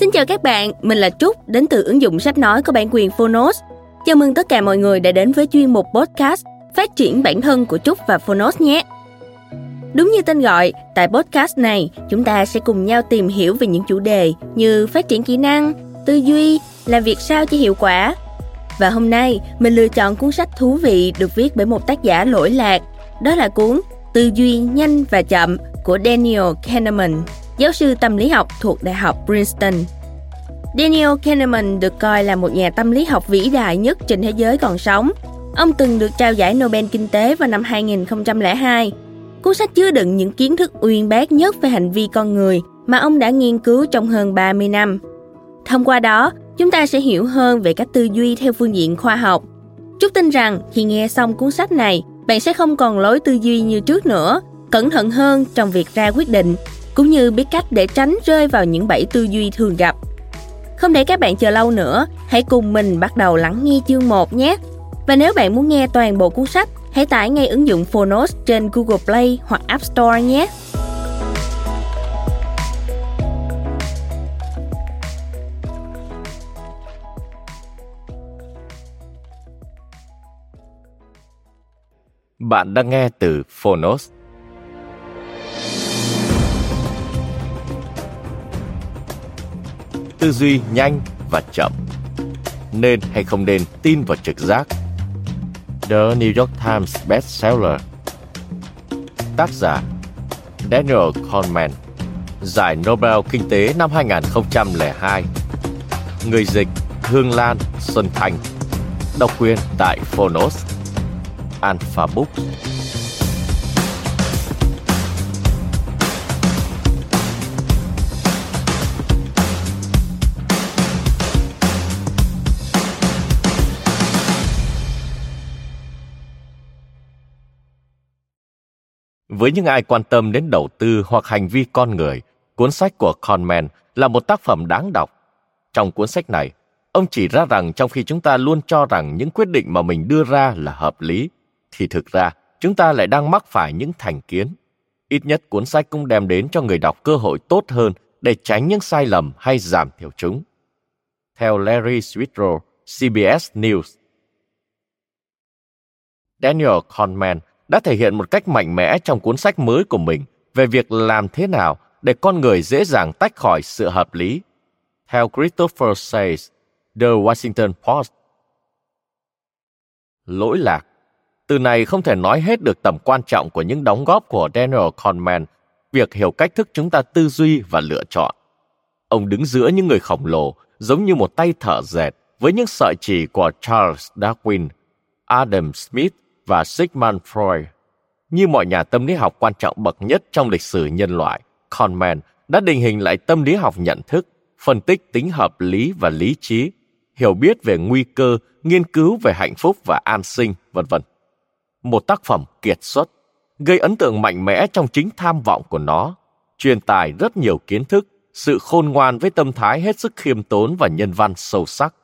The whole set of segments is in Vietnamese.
Xin chào các bạn, mình là Trúc, đến từ ứng dụng sách nói có bản quyền Phonos. Chào mừng tất cả mọi người đã đến với chuyên mục podcast Phát triển bản thân của Trúc và Phonos nhé. Đúng như tên gọi, tại podcast này, chúng ta sẽ cùng nhau tìm hiểu về những chủ đề như phát triển kỹ năng, tư duy, làm việc sao cho hiệu quả. Và hôm nay, mình lựa chọn cuốn sách thú vị được viết bởi một tác giả lỗi lạc. Đó là cuốn Tư duy nhanh và chậm của Daniel Kahneman giáo sư tâm lý học thuộc Đại học Princeton. Daniel Kahneman được coi là một nhà tâm lý học vĩ đại nhất trên thế giới còn sống. Ông từng được trao giải Nobel Kinh tế vào năm 2002. Cuốn sách chứa đựng những kiến thức uyên bác nhất về hành vi con người mà ông đã nghiên cứu trong hơn 30 năm. Thông qua đó, chúng ta sẽ hiểu hơn về cách tư duy theo phương diện khoa học. Chúc tin rằng khi nghe xong cuốn sách này, bạn sẽ không còn lối tư duy như trước nữa, cẩn thận hơn trong việc ra quyết định cũng như biết cách để tránh rơi vào những bẫy tư duy thường gặp. Không để các bạn chờ lâu nữa, hãy cùng mình bắt đầu lắng nghe chương 1 nhé. Và nếu bạn muốn nghe toàn bộ cuốn sách, hãy tải ngay ứng dụng Phonos trên Google Play hoặc App Store nhé. Bạn đang nghe từ Phonos. Tư duy nhanh và chậm. Nên hay không nên tin vào trực giác? The New York Times bestseller. Tác giả Daniel Kahneman, giải Nobel Kinh tế năm 2002. Người dịch Hương Lan Xuân Thành. Độc quyền tại Phonos. Alpha Books. Với những ai quan tâm đến đầu tư hoặc hành vi con người, cuốn sách của Kahneman là một tác phẩm đáng đọc. Trong cuốn sách này, ông chỉ ra rằng trong khi chúng ta luôn cho rằng những quyết định mà mình đưa ra là hợp lý, thì thực ra chúng ta lại đang mắc phải những thành kiến. Ít nhất cuốn sách cũng đem đến cho người đọc cơ hội tốt hơn để tránh những sai lầm hay giảm thiểu chúng. Theo Larry Switro, CBS News, Daniel Kahneman đã thể hiện một cách mạnh mẽ trong cuốn sách mới của mình về việc làm thế nào để con người dễ dàng tách khỏi sự hợp lý. Theo Christopher Says, The Washington Post. Lỗi lạc Từ này không thể nói hết được tầm quan trọng của những đóng góp của Daniel Kahneman, việc hiểu cách thức chúng ta tư duy và lựa chọn. Ông đứng giữa những người khổng lồ, giống như một tay thợ dệt, với những sợi chỉ của Charles Darwin, Adam Smith và Sigmund Freud. Như mọi nhà tâm lý học quan trọng bậc nhất trong lịch sử nhân loại, Kahneman đã định hình lại tâm lý học nhận thức, phân tích tính hợp lý và lý trí, hiểu biết về nguy cơ, nghiên cứu về hạnh phúc và an sinh, vân vân. Một tác phẩm kiệt xuất, gây ấn tượng mạnh mẽ trong chính tham vọng của nó, truyền tải rất nhiều kiến thức, sự khôn ngoan với tâm thái hết sức khiêm tốn và nhân văn sâu sắc.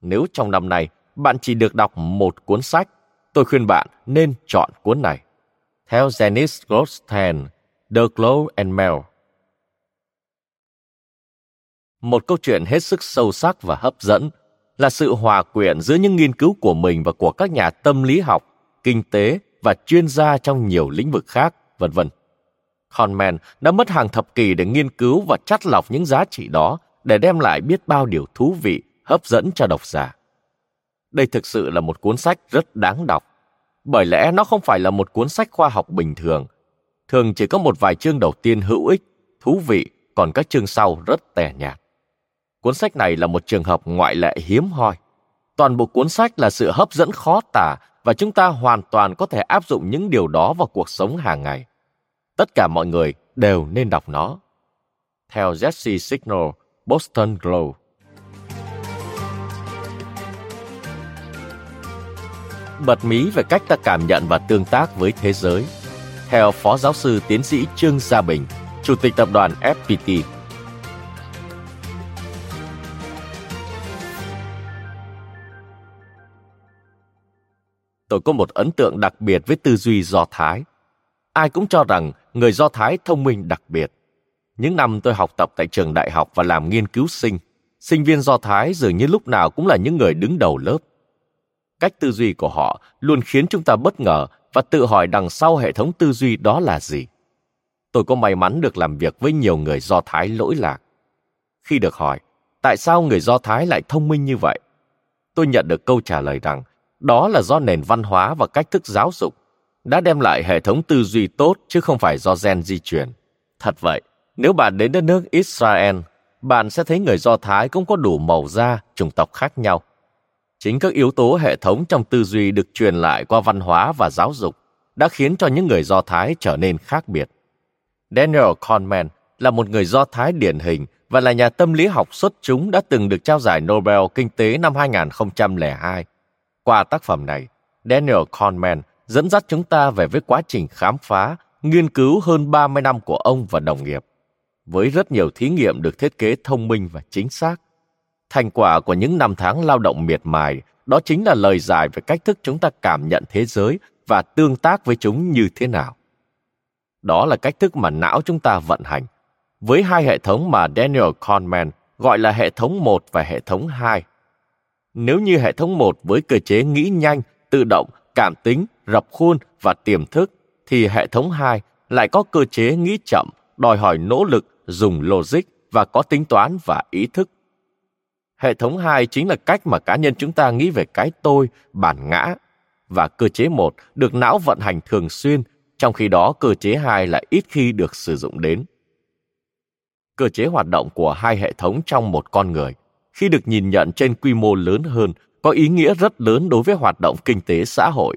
Nếu trong năm này bạn chỉ được đọc một cuốn sách, tôi khuyên bạn nên chọn cuốn này. Theo Janice Goldstein, The Glow and Mel. Một câu chuyện hết sức sâu sắc và hấp dẫn là sự hòa quyện giữa những nghiên cứu của mình và của các nhà tâm lý học, kinh tế và chuyên gia trong nhiều lĩnh vực khác, vân vân. Kahneman đã mất hàng thập kỷ để nghiên cứu và chắt lọc những giá trị đó để đem lại biết bao điều thú vị, hấp dẫn cho độc giả. Đây thực sự là một cuốn sách rất đáng đọc, bởi lẽ nó không phải là một cuốn sách khoa học bình thường. Thường chỉ có một vài chương đầu tiên hữu ích, thú vị, còn các chương sau rất tẻ nhạt. Cuốn sách này là một trường hợp ngoại lệ hiếm hoi. Toàn bộ cuốn sách là sự hấp dẫn khó tả và chúng ta hoàn toàn có thể áp dụng những điều đó vào cuộc sống hàng ngày. Tất cả mọi người đều nên đọc nó. Theo Jesse Signal, Boston Globe. Bật mí về cách ta cảm nhận và tương tác với thế giới. Theo Phó Giáo sư Tiến sĩ Trương Gia Bình, Chủ tịch Tập đoàn FPT. Tôi có một ấn tượng đặc biệt với tư duy Do Thái. Ai cũng cho rằng người Do Thái thông minh đặc biệt. Những năm tôi học tập tại trường đại học và làm nghiên cứu sinh, sinh viên Do Thái dường như lúc nào cũng là những người đứng đầu lớp. Cách tư duy của họ luôn khiến chúng ta bất ngờ và tự hỏi đằng sau hệ thống tư duy đó là gì. Tôi có may mắn được làm việc với nhiều người Do Thái lỗi lạc. Khi được hỏi, tại sao người Do Thái lại thông minh như vậy? Tôi nhận được câu trả lời rằng, đó là do nền văn hóa và cách thức giáo dục đã đem lại hệ thống tư duy tốt chứ không phải do gen di truyền. Thật vậy, nếu bạn đến đất nước Israel, bạn sẽ thấy người Do Thái cũng có đủ màu da, chủng tộc khác nhau. Chính các yếu tố hệ thống trong tư duy được truyền lại qua văn hóa và giáo dục đã khiến cho những người Do Thái trở nên khác biệt. Daniel Kahneman là một người Do Thái điển hình và là nhà tâm lý học xuất chúng đã từng được trao giải Nobel Kinh tế năm 2002. Qua tác phẩm này, Daniel Kahneman dẫn dắt chúng ta về với quá trình khám phá, nghiên cứu hơn 30 năm của ông và đồng nghiệp. Với rất nhiều thí nghiệm được thiết kế thông minh và chính xác. Thành quả của những năm tháng lao động miệt mài đó chính là lời giải về cách thức chúng ta cảm nhận thế giới và tương tác với chúng như thế nào. Đó là cách thức mà não chúng ta vận hành. Với hai hệ thống mà Daniel Kahneman gọi là hệ thống 1 và hệ thống 2. Nếu như hệ thống 1 với cơ chế nghĩ nhanh, tự động, cảm tính, rập khuôn và tiềm thức, thì hệ thống 2 lại có cơ chế nghĩ chậm, đòi hỏi nỗ lực, dùng logic và có tính toán và ý thức. Hệ thống 2 chính là cách mà cá nhân chúng ta nghĩ về cái tôi, bản ngã, và cơ chế 1 được não vận hành thường xuyên, trong khi đó cơ chế 2 lại ít khi được sử dụng đến. Cơ chế hoạt động của hai hệ thống trong một con người, khi được nhìn nhận trên quy mô lớn hơn, có ý nghĩa rất lớn đối với hoạt động kinh tế xã hội.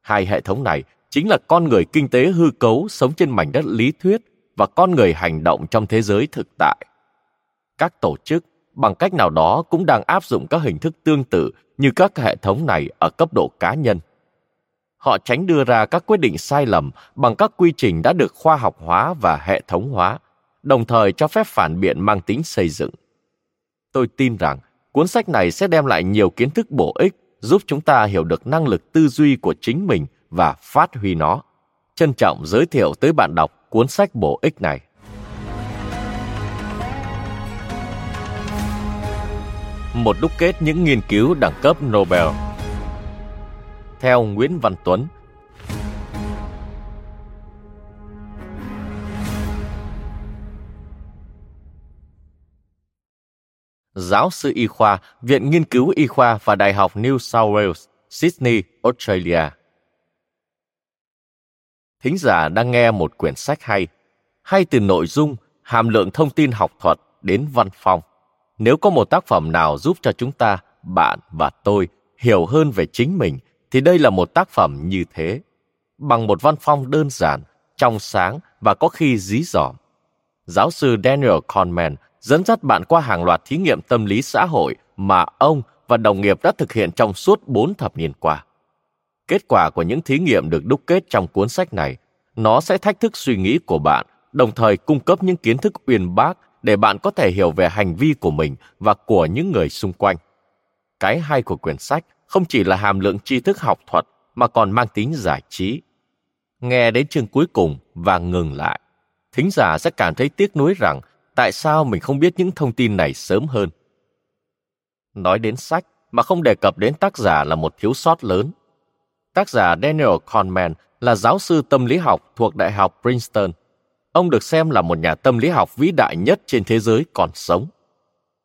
Hai hệ thống này chính là con người kinh tế hư cấu sống trên mảnh đất lý thuyết và con người hành động trong thế giới thực tại. Các tổ chức bằng cách nào đó cũng đang áp dụng các hình thức tương tự như các hệ thống này ở cấp độ cá nhân. Họ tránh đưa ra các quyết định sai lầm bằng các quy trình đã được khoa học hóa và hệ thống hóa, đồng thời cho phép phản biện mang tính xây dựng. Tôi tin rằng cuốn sách này sẽ đem lại nhiều kiến thức bổ ích giúp chúng ta hiểu được năng lực tư duy của chính mình và phát huy nó. Trân trọng giới thiệu tới bạn đọc cuốn sách bổ ích này. Một đúc kết những nghiên cứu đẳng cấp Nobel. Theo Nguyễn Văn Tuấn, giáo sư y khoa, Viện Nghiên cứu Y khoa và Đại học New South Wales, Sydney, Australia. Thính giả đang nghe một quyển sách hay, hay từ nội dung, hàm lượng thông tin học thuật đến văn phòng nếu có một tác phẩm nào giúp cho chúng ta, bạn và tôi hiểu hơn về chính mình, thì đây là một tác phẩm như thế. Bằng một văn phong đơn giản, trong sáng và có khi dí dỏm. Giáo sư Daniel Kahneman dẫn dắt bạn qua hàng loạt thí nghiệm tâm lý xã hội mà ông và đồng nghiệp đã thực hiện trong suốt bốn thập niên qua. Kết quả của những thí nghiệm được đúc kết trong cuốn sách này, nó sẽ thách thức suy nghĩ của bạn, đồng thời cung cấp những kiến thức uyên bác để bạn có thể hiểu về hành vi của mình và của những người xung quanh. Cái hay của quyển sách không chỉ là hàm lượng tri thức học thuật mà còn mang tính giải trí. Nghe đến chương cuối cùng và ngừng lại, thính giả sẽ cảm thấy tiếc nuối rằng tại sao mình không biết những thông tin này sớm hơn. Nói đến sách mà không đề cập đến tác giả là một thiếu sót lớn. Tác giả Daniel Kahneman là giáo sư tâm lý học thuộc Đại học Princeton. Ông được xem là một nhà tâm lý học vĩ đại nhất trên thế giới còn sống.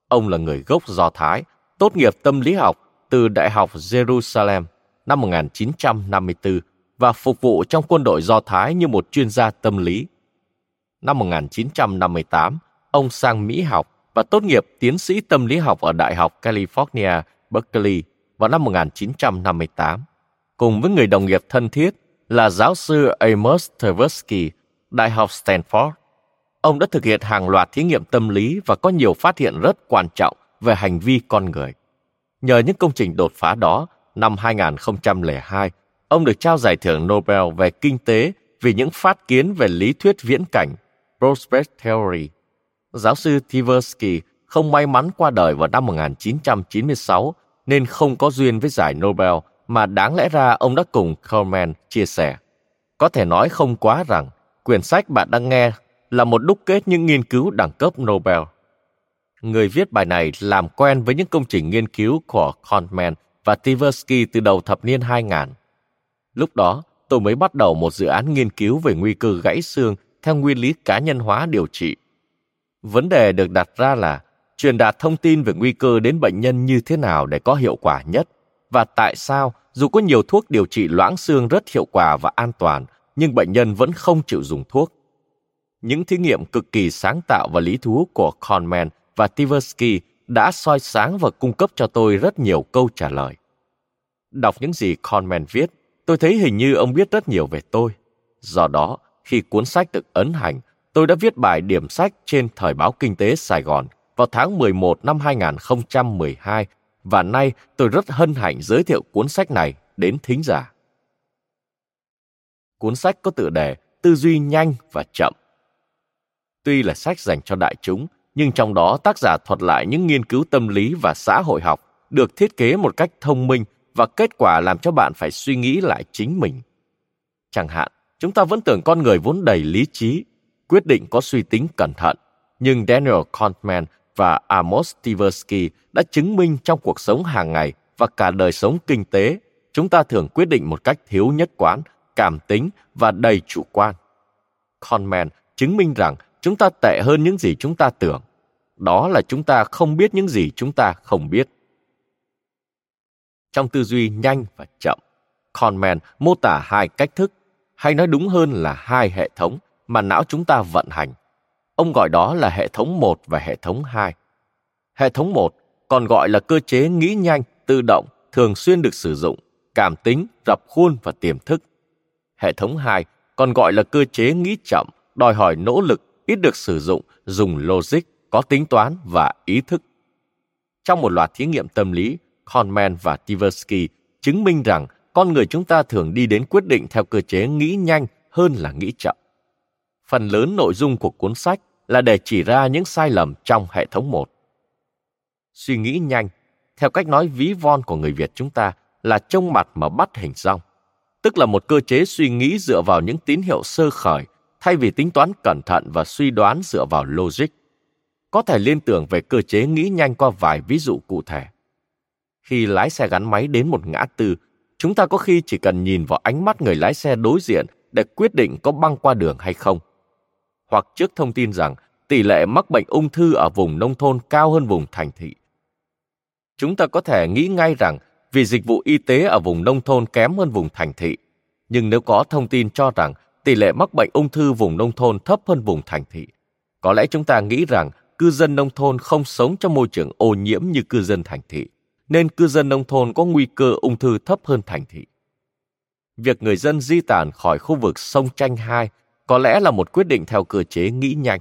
Ông là người gốc Do Thái, tốt nghiệp tâm lý học từ Đại học Jerusalem năm 1954 và phục vụ trong quân đội Do Thái như một chuyên gia tâm lý. Năm 1958, ông sang Mỹ học và tốt nghiệp tiến sĩ tâm lý học ở Đại học California, Berkeley vào năm 1958, cùng với người đồng nghiệp thân thiết là giáo sư Amos Tversky, Đại học Stanford. Ông đã thực hiện hàng loạt thí nghiệm tâm lý và có nhiều phát hiện rất quan trọng về hành vi con người. Nhờ những công trình đột phá đó, năm 2002, ông được trao giải thưởng Nobel về kinh tế vì những phát kiến về lý thuyết viễn cảnh, Prospect Theory Giáo sư Tversky không may mắn qua đời vào năm 1996 nên không có duyên với giải Nobel mà đáng lẽ ra ông đã cùng Kahneman chia sẻ. Có thể nói không quá rằng quyển sách bạn đang nghe là một đúc kết những nghiên cứu đẳng cấp Nobel. Người viết bài này làm quen với những công trình nghiên cứu của Kahneman và Tversky từ đầu thập niên 2000. Lúc đó, tôi mới bắt đầu một dự án nghiên cứu về nguy cơ gãy xương theo nguyên lý cá nhân hóa điều trị. Vấn đề được đặt ra là truyền đạt thông tin về nguy cơ đến bệnh nhân như thế nào để có hiệu quả nhất và tại sao dù có nhiều thuốc điều trị loãng xương rất hiệu quả và an toàn nhưng bệnh nhân vẫn không chịu dùng thuốc. Những thí nghiệm cực kỳ sáng tạo và lý thú của Kahneman và Tversky đã soi sáng và cung cấp cho tôi rất nhiều câu trả lời. Đọc những gì Kahneman viết, tôi thấy hình như ông biết rất nhiều về tôi. Do đó, khi cuốn sách được ấn hành, tôi đã viết bài điểm sách trên Thời báo Kinh tế Sài Gòn vào tháng 11 năm 2012 và nay tôi rất hân hạnh giới thiệu cuốn sách này đến thính giả. Cuốn sách có tựa đề Tư duy nhanh và chậm. Tuy là sách dành cho đại chúng, nhưng trong đó tác giả thuật lại những nghiên cứu tâm lý và xã hội học được thiết kế một cách thông minh và kết quả làm cho bạn phải suy nghĩ lại chính mình. Chẳng hạn, chúng ta vẫn tưởng con người vốn đầy lý trí, quyết định có suy tính cẩn thận, nhưng Daniel Kahneman và Amos Tversky đã chứng minh trong cuộc sống hàng ngày và cả đời sống kinh tế, chúng ta thường quyết định một cách thiếu nhất quán, cảm tính và đầy chủ quan. Conman chứng minh rằng chúng ta tệ hơn những gì chúng ta tưởng. Đó là chúng ta không biết những gì chúng ta không biết. Trong tư duy nhanh và chậm, Conman mô tả hai cách thức, hay nói đúng hơn là hai hệ thống mà não chúng ta vận hành. Ông gọi đó là hệ thống 1 và hệ thống 2. Hệ thống 1 còn gọi là cơ chế nghĩ nhanh, tự động, thường xuyên được sử dụng, cảm tính, rập khuôn và tiềm thức. Hệ thống 2 còn gọi là cơ chế nghĩ chậm, đòi hỏi nỗ lực, ít được sử dụng, dùng logic, có tính toán và ý thức. Trong một loạt thí nghiệm tâm lý, Kahneman và Tversky chứng minh rằng con người chúng ta thường đi đến quyết định theo cơ chế nghĩ nhanh hơn là nghĩ chậm. Phần lớn nội dung của cuốn sách là để chỉ ra những sai lầm trong hệ thống một. Suy nghĩ nhanh, theo cách nói ví von của người Việt chúng ta, là trông mặt mà bắt hình rong, tức là một cơ chế suy nghĩ dựa vào những tín hiệu sơ khởi thay vì tính toán cẩn thận và suy đoán dựa vào logic. Có thể liên tưởng về cơ chế nghĩ nhanh qua vài ví dụ cụ thể. Khi lái xe gắn máy đến một ngã tư, chúng ta có khi chỉ cần nhìn vào ánh mắt người lái xe đối diện để quyết định có băng qua đường hay không. Hoặc trước thông tin rằng tỷ lệ mắc bệnh ung thư ở vùng nông thôn cao hơn vùng thành thị. Chúng ta có thể nghĩ ngay rằng vì dịch vụ y tế ở vùng nông thôn kém hơn vùng thành thị, nhưng nếu có thông tin cho rằng tỷ lệ mắc bệnh ung thư vùng nông thôn thấp hơn vùng thành thị, có lẽ chúng ta nghĩ rằng cư dân nông thôn không sống trong môi trường ô nhiễm như cư dân thành thị, nên cư dân nông thôn có nguy cơ ung thư thấp hơn thành thị. Việc người dân di tản khỏi khu vực sông Tranh hai có lẽ là một quyết định theo cơ chế nghĩ nhanh.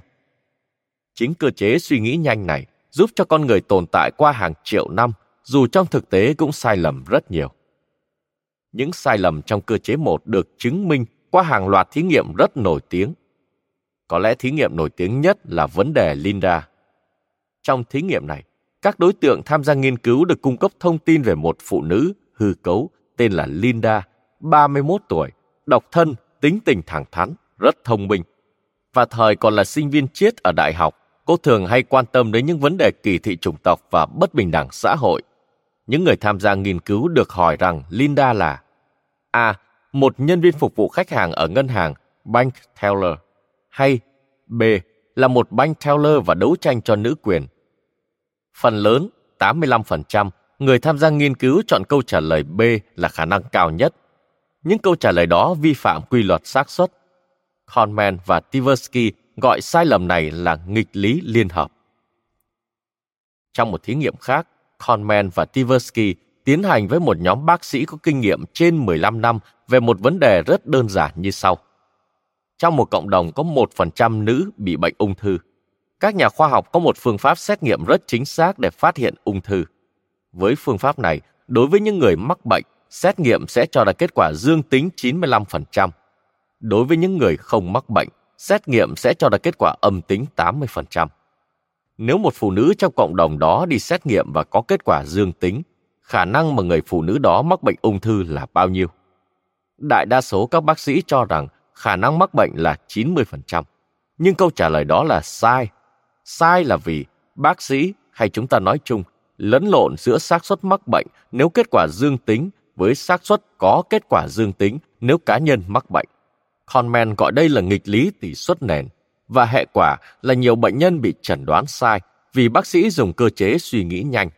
Chính cơ chế suy nghĩ nhanh này giúp cho con người tồn tại qua hàng triệu năm, dù trong thực tế cũng sai lầm rất nhiều. Những sai lầm trong cơ chế một được chứng minh qua hàng loạt thí nghiệm rất nổi tiếng. Có lẽ thí nghiệm nổi tiếng nhất là vấn đề Linda. Trong thí nghiệm này, các đối tượng tham gia nghiên cứu được cung cấp thông tin về một phụ nữ hư cấu tên là Linda, 31 tuổi, độc thân, tính tình thẳng thắn, rất thông minh. Và thời còn là sinh viên triết ở đại học, cô thường hay quan tâm đến những vấn đề kỳ thị chủng tộc và bất bình đẳng xã hội. Những người tham gia nghiên cứu được hỏi rằng Linda là A. Một nhân viên phục vụ khách hàng ở ngân hàng Bank Teller hay B. Là một bank teller và đấu tranh cho nữ quyền. Phần lớn, 85%, người tham gia nghiên cứu chọn câu trả lời B là khả năng cao nhất. Những câu trả lời đó vi phạm quy luật xác suất Kahneman và Tversky gọi sai lầm này là nghịch lý liên hợp. Trong một thí nghiệm khác, Conman và Tversky tiến hành với một nhóm bác sĩ có kinh nghiệm trên 15 năm về một vấn đề rất đơn giản như sau. Trong một cộng đồng có 1% nữ bị bệnh ung thư, các nhà khoa học có một phương pháp xét nghiệm rất chính xác để phát hiện ung thư. Với phương pháp này, đối với những người mắc bệnh, xét nghiệm sẽ cho ra kết quả dương tính 95%, Đối với những người không mắc bệnh, xét nghiệm sẽ cho ra kết quả âm tính 80%. Nếu một phụ nữ trong cộng đồng đó đi xét nghiệm và có kết quả dương tính, khả năng mà người phụ nữ đó mắc bệnh ung thư là bao nhiêu? Đại đa số các bác sĩ cho rằng khả năng mắc bệnh là 90%. nhưng câu trả lời đó là sai. Sai là vì bác sĩ hay chúng ta nói chung lẫn lộn giữa xác suất mắc bệnh nếu kết quả dương tính với xác suất có kết quả dương tính nếu cá nhân mắc bệnh. Conman gọi đây là nghịch lý tỷ suất nền và hệ quả là nhiều bệnh nhân bị chẩn đoán sai vì bác sĩ dùng cơ chế suy nghĩ nhanh.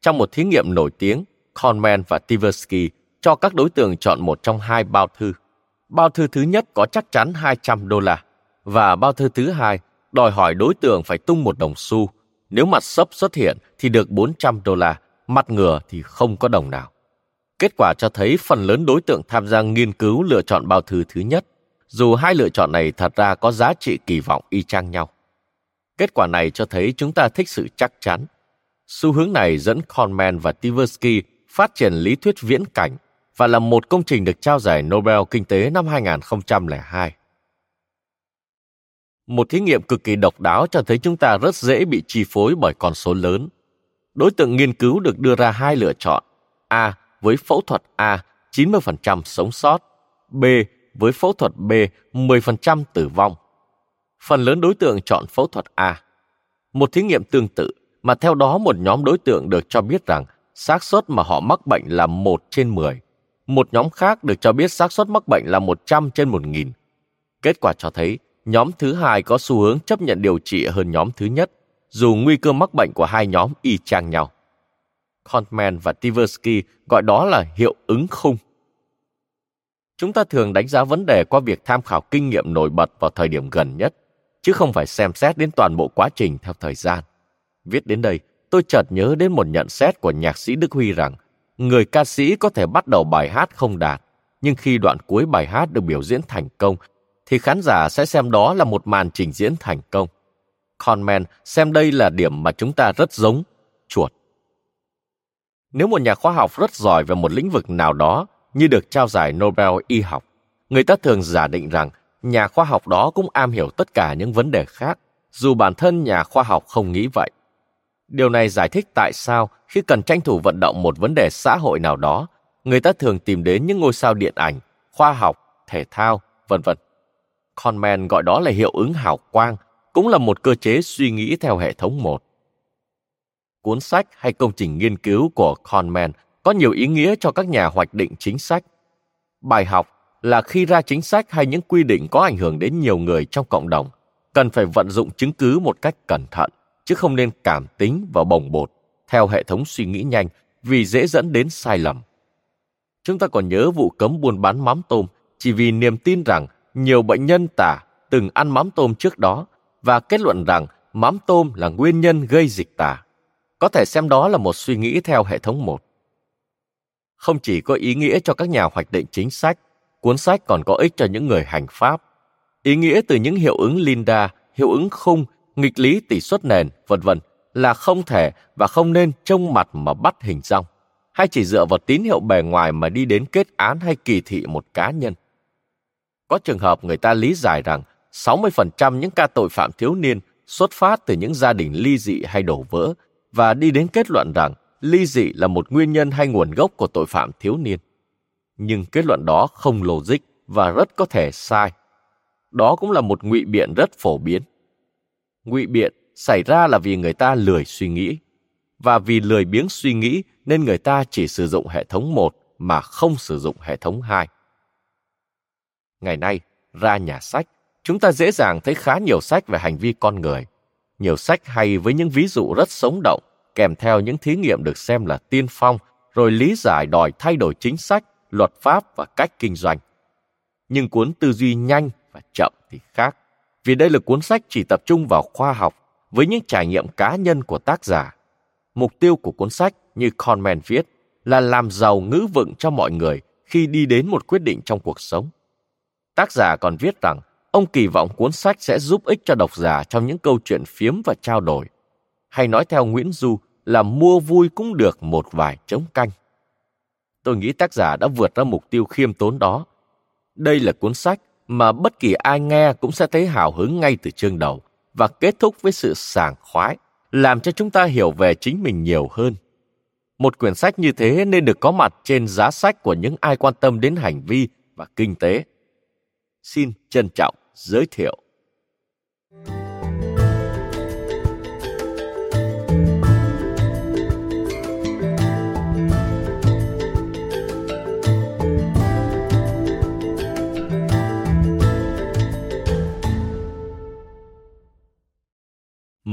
Trong một thí nghiệm nổi tiếng, Conman và Tversky cho các đối tượng chọn một trong hai bao thư. Bao thư thứ nhất có chắc chắn 200 đô la và bao thư thứ hai đòi hỏi đối tượng phải tung một đồng xu. Nếu mặt sấp xuất hiện thì được 400 đô la, mặt ngừa thì không có đồng nào. Kết quả cho thấy phần lớn đối tượng tham gia nghiên cứu lựa chọn bao thư thứ nhất, dù hai lựa chọn này thật ra có giá trị kỳ vọng y chang nhau. Kết quả này cho thấy chúng ta thích sự chắc chắn. Xu hướng này dẫn Kahneman và Tversky phát triển lý thuyết viễn cảnh và là một công trình được trao giải Nobel Kinh tế năm 2002. Một thí nghiệm cực kỳ độc đáo cho thấy chúng ta rất dễ bị chi phối bởi con số lớn. Đối tượng nghiên cứu được đưa ra hai lựa chọn. A. Với phẫu thuật A, 90% sống sót. B. Với phẫu thuật B, 10% tử vong. Phần lớn đối tượng chọn phẫu thuật A. Một thí nghiệm tương tự, mà theo đó một nhóm đối tượng được cho biết rằng xác suất mà họ mắc bệnh là 1 trên 10. Một nhóm khác được cho biết xác suất mắc bệnh là 100 trên 1000. Kết quả cho thấy nhóm thứ hai có xu hướng chấp nhận điều trị hơn nhóm thứ nhất, dù nguy cơ mắc bệnh của hai nhóm y chang nhau. Kontman và Tversky gọi đó là hiệu ứng khung. Chúng ta thường đánh giá vấn đề qua việc tham khảo kinh nghiệm nổi bật vào thời điểm gần nhất, chứ không phải xem xét đến toàn bộ quá trình theo thời gian. Viết đến đây, tôi chợt nhớ đến một nhận xét của nhạc sĩ Đức Huy rằng người ca sĩ có thể bắt đầu bài hát không đạt, nhưng khi đoạn cuối bài hát được biểu diễn thành công, thì khán giả sẽ xem đó là một màn trình diễn thành công. Conman xem đây là điểm mà chúng ta rất giống, chuột. Nếu một nhà khoa học rất giỏi về một lĩnh vực nào đó, như được trao giải Nobel y học, người ta thường giả định rằng nhà khoa học đó cũng am hiểu tất cả những vấn đề khác, dù bản thân nhà khoa học không nghĩ vậy. Điều này giải thích tại sao khi cần tranh thủ vận động một vấn đề xã hội nào đó, người ta thường tìm đến những ngôi sao điện ảnh, khoa học, thể thao, vân vân. Conman gọi đó là hiệu ứng hào quang, cũng là một cơ chế suy nghĩ theo hệ thống một. Cuốn sách hay công trình nghiên cứu của Conman có nhiều ý nghĩa cho các nhà hoạch định chính sách. Bài học là khi ra chính sách hay những quy định có ảnh hưởng đến nhiều người trong cộng đồng, cần phải vận dụng chứng cứ một cách cẩn thận chứ không nên cảm tính và bồng bột theo hệ thống suy nghĩ nhanh vì dễ dẫn đến sai lầm. Chúng ta còn nhớ vụ cấm buôn bán mắm tôm chỉ vì niềm tin rằng nhiều bệnh nhân tả từng ăn mắm tôm trước đó và kết luận rằng mắm tôm là nguyên nhân gây dịch tả. Có thể xem đó là một suy nghĩ theo hệ thống một. Không chỉ có ý nghĩa cho các nhà hoạch định chính sách, cuốn sách còn có ích cho những người hành pháp. Ý nghĩa từ những hiệu ứng Linda, hiệu ứng khung nghịch lý tỷ suất nền, vân vân là không thể và không nên trông mặt mà bắt hình dong, hay chỉ dựa vào tín hiệu bề ngoài mà đi đến kết án hay kỳ thị một cá nhân. Có trường hợp người ta lý giải rằng 60% những ca tội phạm thiếu niên xuất phát từ những gia đình ly dị hay đổ vỡ và đi đến kết luận rằng ly dị là một nguyên nhân hay nguồn gốc của tội phạm thiếu niên. Nhưng kết luận đó không logic và rất có thể sai. Đó cũng là một ngụy biện rất phổ biến ngụy biện xảy ra là vì người ta lười suy nghĩ và vì lười biếng suy nghĩ nên người ta chỉ sử dụng hệ thống một mà không sử dụng hệ thống hai. Ngày nay, ra nhà sách, chúng ta dễ dàng thấy khá nhiều sách về hành vi con người. Nhiều sách hay với những ví dụ rất sống động, kèm theo những thí nghiệm được xem là tiên phong, rồi lý giải đòi thay đổi chính sách, luật pháp và cách kinh doanh. Nhưng cuốn tư duy nhanh và chậm thì khác vì đây là cuốn sách chỉ tập trung vào khoa học với những trải nghiệm cá nhân của tác giả. Mục tiêu của cuốn sách như Conman viết là làm giàu ngữ vựng cho mọi người khi đi đến một quyết định trong cuộc sống. Tác giả còn viết rằng ông kỳ vọng cuốn sách sẽ giúp ích cho độc giả trong những câu chuyện phiếm và trao đổi. Hay nói theo Nguyễn Du là mua vui cũng được một vài trống canh. Tôi nghĩ tác giả đã vượt ra mục tiêu khiêm tốn đó. Đây là cuốn sách mà bất kỳ ai nghe cũng sẽ thấy hào hứng ngay từ chương đầu và kết thúc với sự sảng khoái, làm cho chúng ta hiểu về chính mình nhiều hơn. Một quyển sách như thế nên được có mặt trên giá sách của những ai quan tâm đến hành vi và kinh tế. Xin trân trọng giới thiệu.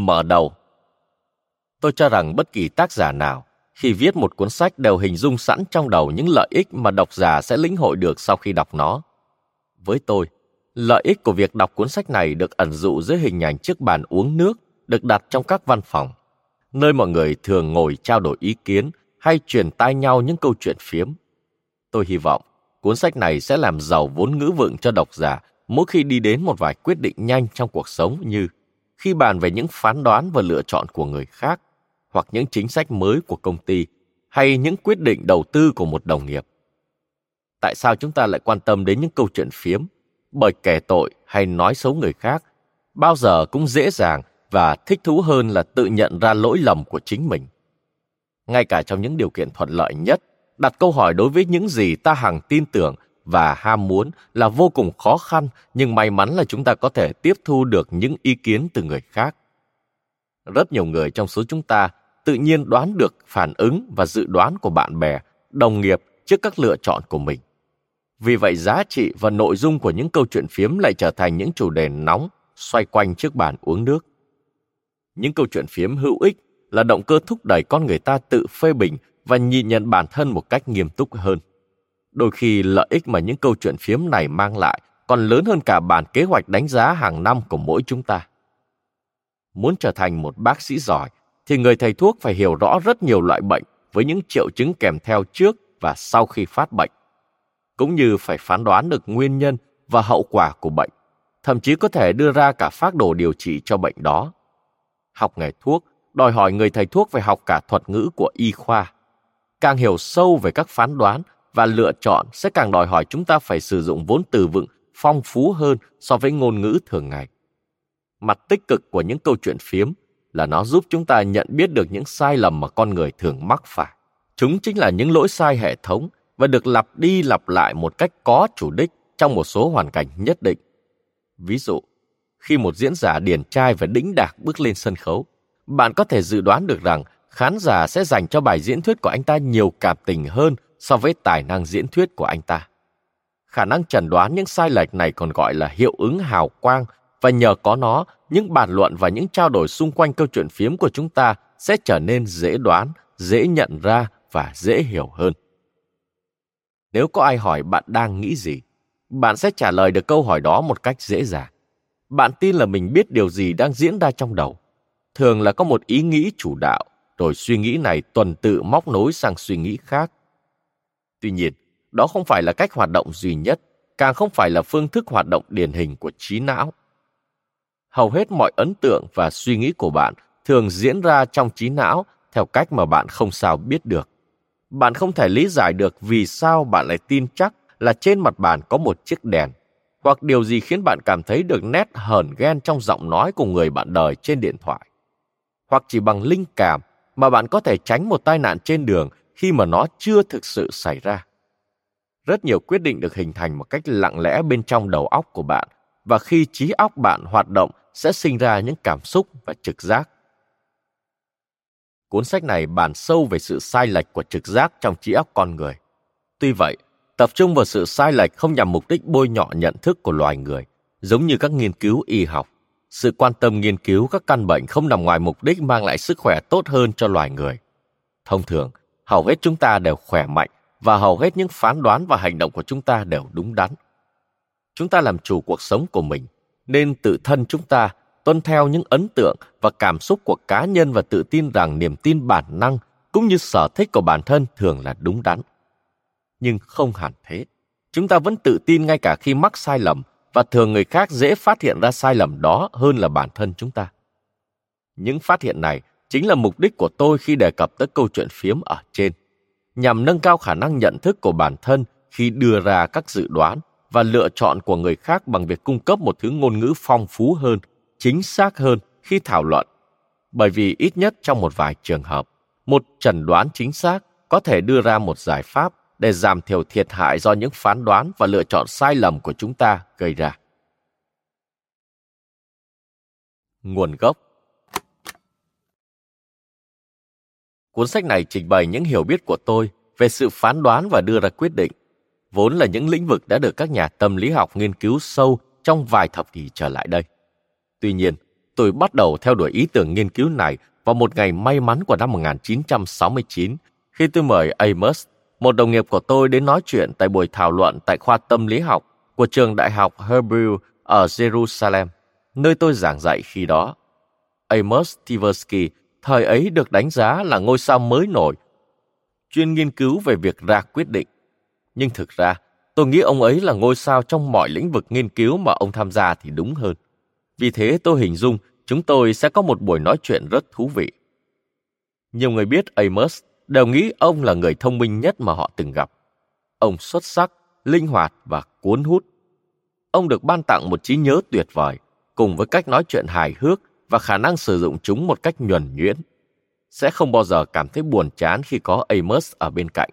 Mở đầu Tôi cho rằng bất kỳ tác giả nào khi viết một cuốn sách đều hình dung sẵn trong đầu những lợi ích mà độc giả sẽ lĩnh hội được sau khi đọc nó. Với tôi, lợi ích của việc đọc cuốn sách này được ẩn dụ dưới hình ảnh chiếc bàn uống nước được đặt trong các văn phòng, nơi mọi người thường ngồi trao đổi ý kiến hay truyền tai nhau những câu chuyện phiếm. Tôi hy vọng cuốn sách này sẽ làm giàu vốn ngữ vựng cho độc giả mỗi khi đi đến một vài quyết định nhanh trong cuộc sống như khi bàn về những phán đoán và lựa chọn của người khác hoặc những chính sách mới của công ty hay những quyết định đầu tư của một đồng nghiệp. Tại sao chúng ta lại quan tâm đến những câu chuyện phiếm? Bởi kẻ tội hay nói xấu người khác bao giờ cũng dễ dàng và thích thú hơn là tự nhận ra lỗi lầm của chính mình. Ngay cả trong những điều kiện thuận lợi nhất, đặt câu hỏi đối với những gì ta hằng tin tưởng và ham muốn là vô cùng khó khăn, nhưng may mắn là chúng ta có thể tiếp thu được những ý kiến từ người khác. Rất nhiều người trong số chúng ta tự nhiên đoán được phản ứng và dự đoán của bạn bè, đồng nghiệp trước các lựa chọn của mình. Vì vậy, giá trị và nội dung của những câu chuyện phiếm lại trở thành những chủ đề nóng xoay quanh trước bàn uống nước. Những câu chuyện phiếm hữu ích là động cơ thúc đẩy con người ta tự phê bình và nhìn nhận bản thân một cách nghiêm túc hơn. Đôi khi lợi ích mà những câu chuyện phiếm này mang lại còn lớn hơn cả bản kế hoạch đánh giá hàng năm của mỗi chúng ta. Muốn trở thành một bác sĩ giỏi thì người thầy thuốc phải hiểu rõ rất nhiều loại bệnh với những triệu chứng kèm theo trước và sau khi phát bệnh, cũng như phải phán đoán được nguyên nhân và hậu quả của bệnh, thậm chí có thể đưa ra cả phác đồ điều trị cho bệnh đó. Học nghề thuốc đòi hỏi người thầy thuốc phải học cả thuật ngữ của y khoa. Càng hiểu sâu về các phán đoán và lựa chọn sẽ càng đòi hỏi chúng ta phải sử dụng vốn từ vựng phong phú hơn so với ngôn ngữ thường ngày. Mặt tích cực của những câu chuyện phiếm là nó giúp chúng ta nhận biết được những sai lầm mà con người thường mắc phải. Chúng chính là những lỗi sai hệ thống và được lặp đi lặp lại một cách có chủ đích trong một số hoàn cảnh nhất định. Ví dụ, khi một diễn giả điển trai và đĩnh đạc bước lên sân khấu, bạn có thể dự đoán được rằng khán giả sẽ dành cho bài diễn thuyết của anh ta nhiều cảm tình hơn so với tài năng diễn thuyết của anh ta. Khả năng chẩn đoán những sai lệch này còn gọi là hiệu ứng hào quang và nhờ có nó, những bàn luận và những trao đổi xung quanh câu chuyện phiếm của chúng ta sẽ trở nên dễ đoán, dễ nhận ra và dễ hiểu hơn. Nếu có ai hỏi bạn đang nghĩ gì, bạn sẽ trả lời được câu hỏi đó một cách dễ dàng. Bạn tin là mình biết điều gì đang diễn ra trong đầu. Thường là có một ý nghĩ chủ đạo, rồi suy nghĩ này tuần tự móc nối sang suy nghĩ khác Tuy nhiên, đó không phải là cách hoạt động duy nhất, càng không phải là phương thức hoạt động điển hình của trí não. Hầu hết mọi ấn tượng và suy nghĩ của bạn thường diễn ra trong trí não theo cách mà bạn không sao biết được. Bạn không thể lý giải được vì sao bạn lại tin chắc là trên mặt bàn có một chiếc đèn, hoặc điều gì khiến bạn cảm thấy được nét hờn ghen trong giọng nói của người bạn đời trên điện thoại. Hoặc chỉ bằng linh cảm mà bạn có thể tránh một tai nạn trên đường khi mà nó chưa thực sự xảy ra. Rất nhiều quyết định được hình thành một cách lặng lẽ bên trong đầu óc của bạn, và khi trí óc bạn hoạt động, sẽ sinh ra những cảm xúc và trực giác. Cuốn sách này bàn sâu về sự sai lệch của trực giác trong trí óc con người. Tuy vậy, tập trung vào sự sai lệch không nhằm mục đích bôi nhọ nhận thức của loài người, giống như các nghiên cứu y học. Sự quan tâm nghiên cứu các căn bệnh không nằm ngoài mục đích mang lại sức khỏe tốt hơn cho loài người. Thông thường hầu hết chúng ta đều khỏe mạnh và hầu hết những phán đoán và hành động của chúng ta đều đúng đắn. Chúng ta làm chủ cuộc sống của mình, nên tự thân chúng ta tuân theo những ấn tượng và cảm xúc của cá nhân và tự tin rằng niềm tin bản năng cũng như sở thích của bản thân thường là đúng đắn. Nhưng không hẳn thế. Chúng ta vẫn tự tin ngay cả khi mắc sai lầm và thường người khác dễ phát hiện ra sai lầm đó hơn là bản thân chúng ta. Những phát hiện này chính là mục đích của tôi khi đề cập tới câu chuyện phiếm ở trên, nhằm nâng cao khả năng nhận thức của bản thân khi đưa ra các dự đoán và lựa chọn của người khác bằng việc cung cấp một thứ ngôn ngữ phong phú hơn, chính xác hơn khi thảo luận. Bởi vì ít nhất trong một vài trường hợp, một chẩn đoán chính xác có thể đưa ra một giải pháp để giảm thiểu thiệt hại do những phán đoán và lựa chọn sai lầm của chúng ta gây ra. Nguồn gốc Cuốn sách này trình bày những hiểu biết của tôi về sự phán đoán và đưa ra quyết định, vốn là những lĩnh vực đã được các nhà tâm lý học nghiên cứu sâu trong vài thập kỷ trở lại đây. Tuy nhiên, tôi bắt đầu theo đuổi ý tưởng nghiên cứu này vào một ngày may mắn của năm 1969 khi tôi mời Amos, một đồng nghiệp của tôi đến nói chuyện tại buổi thảo luận tại khoa tâm lý học của trường đại học Hebrew ở Jerusalem, nơi tôi giảng dạy khi đó. Amos Tversky thời ấy được đánh giá là ngôi sao mới nổi, chuyên nghiên cứu về việc ra quyết định. Nhưng thực ra, tôi nghĩ ông ấy là ngôi sao trong mọi lĩnh vực nghiên cứu mà ông tham gia thì đúng hơn. Vì thế tôi hình dung chúng tôi sẽ có một buổi nói chuyện rất thú vị. Nhiều người biết Amos đều nghĩ ông là người thông minh nhất mà họ từng gặp. Ông xuất sắc, linh hoạt và cuốn hút. Ông được ban tặng một trí nhớ tuyệt vời, cùng với cách nói chuyện hài hước và khả năng sử dụng chúng một cách nhuần nhuyễn. Sẽ không bao giờ cảm thấy buồn chán khi có Amos ở bên cạnh.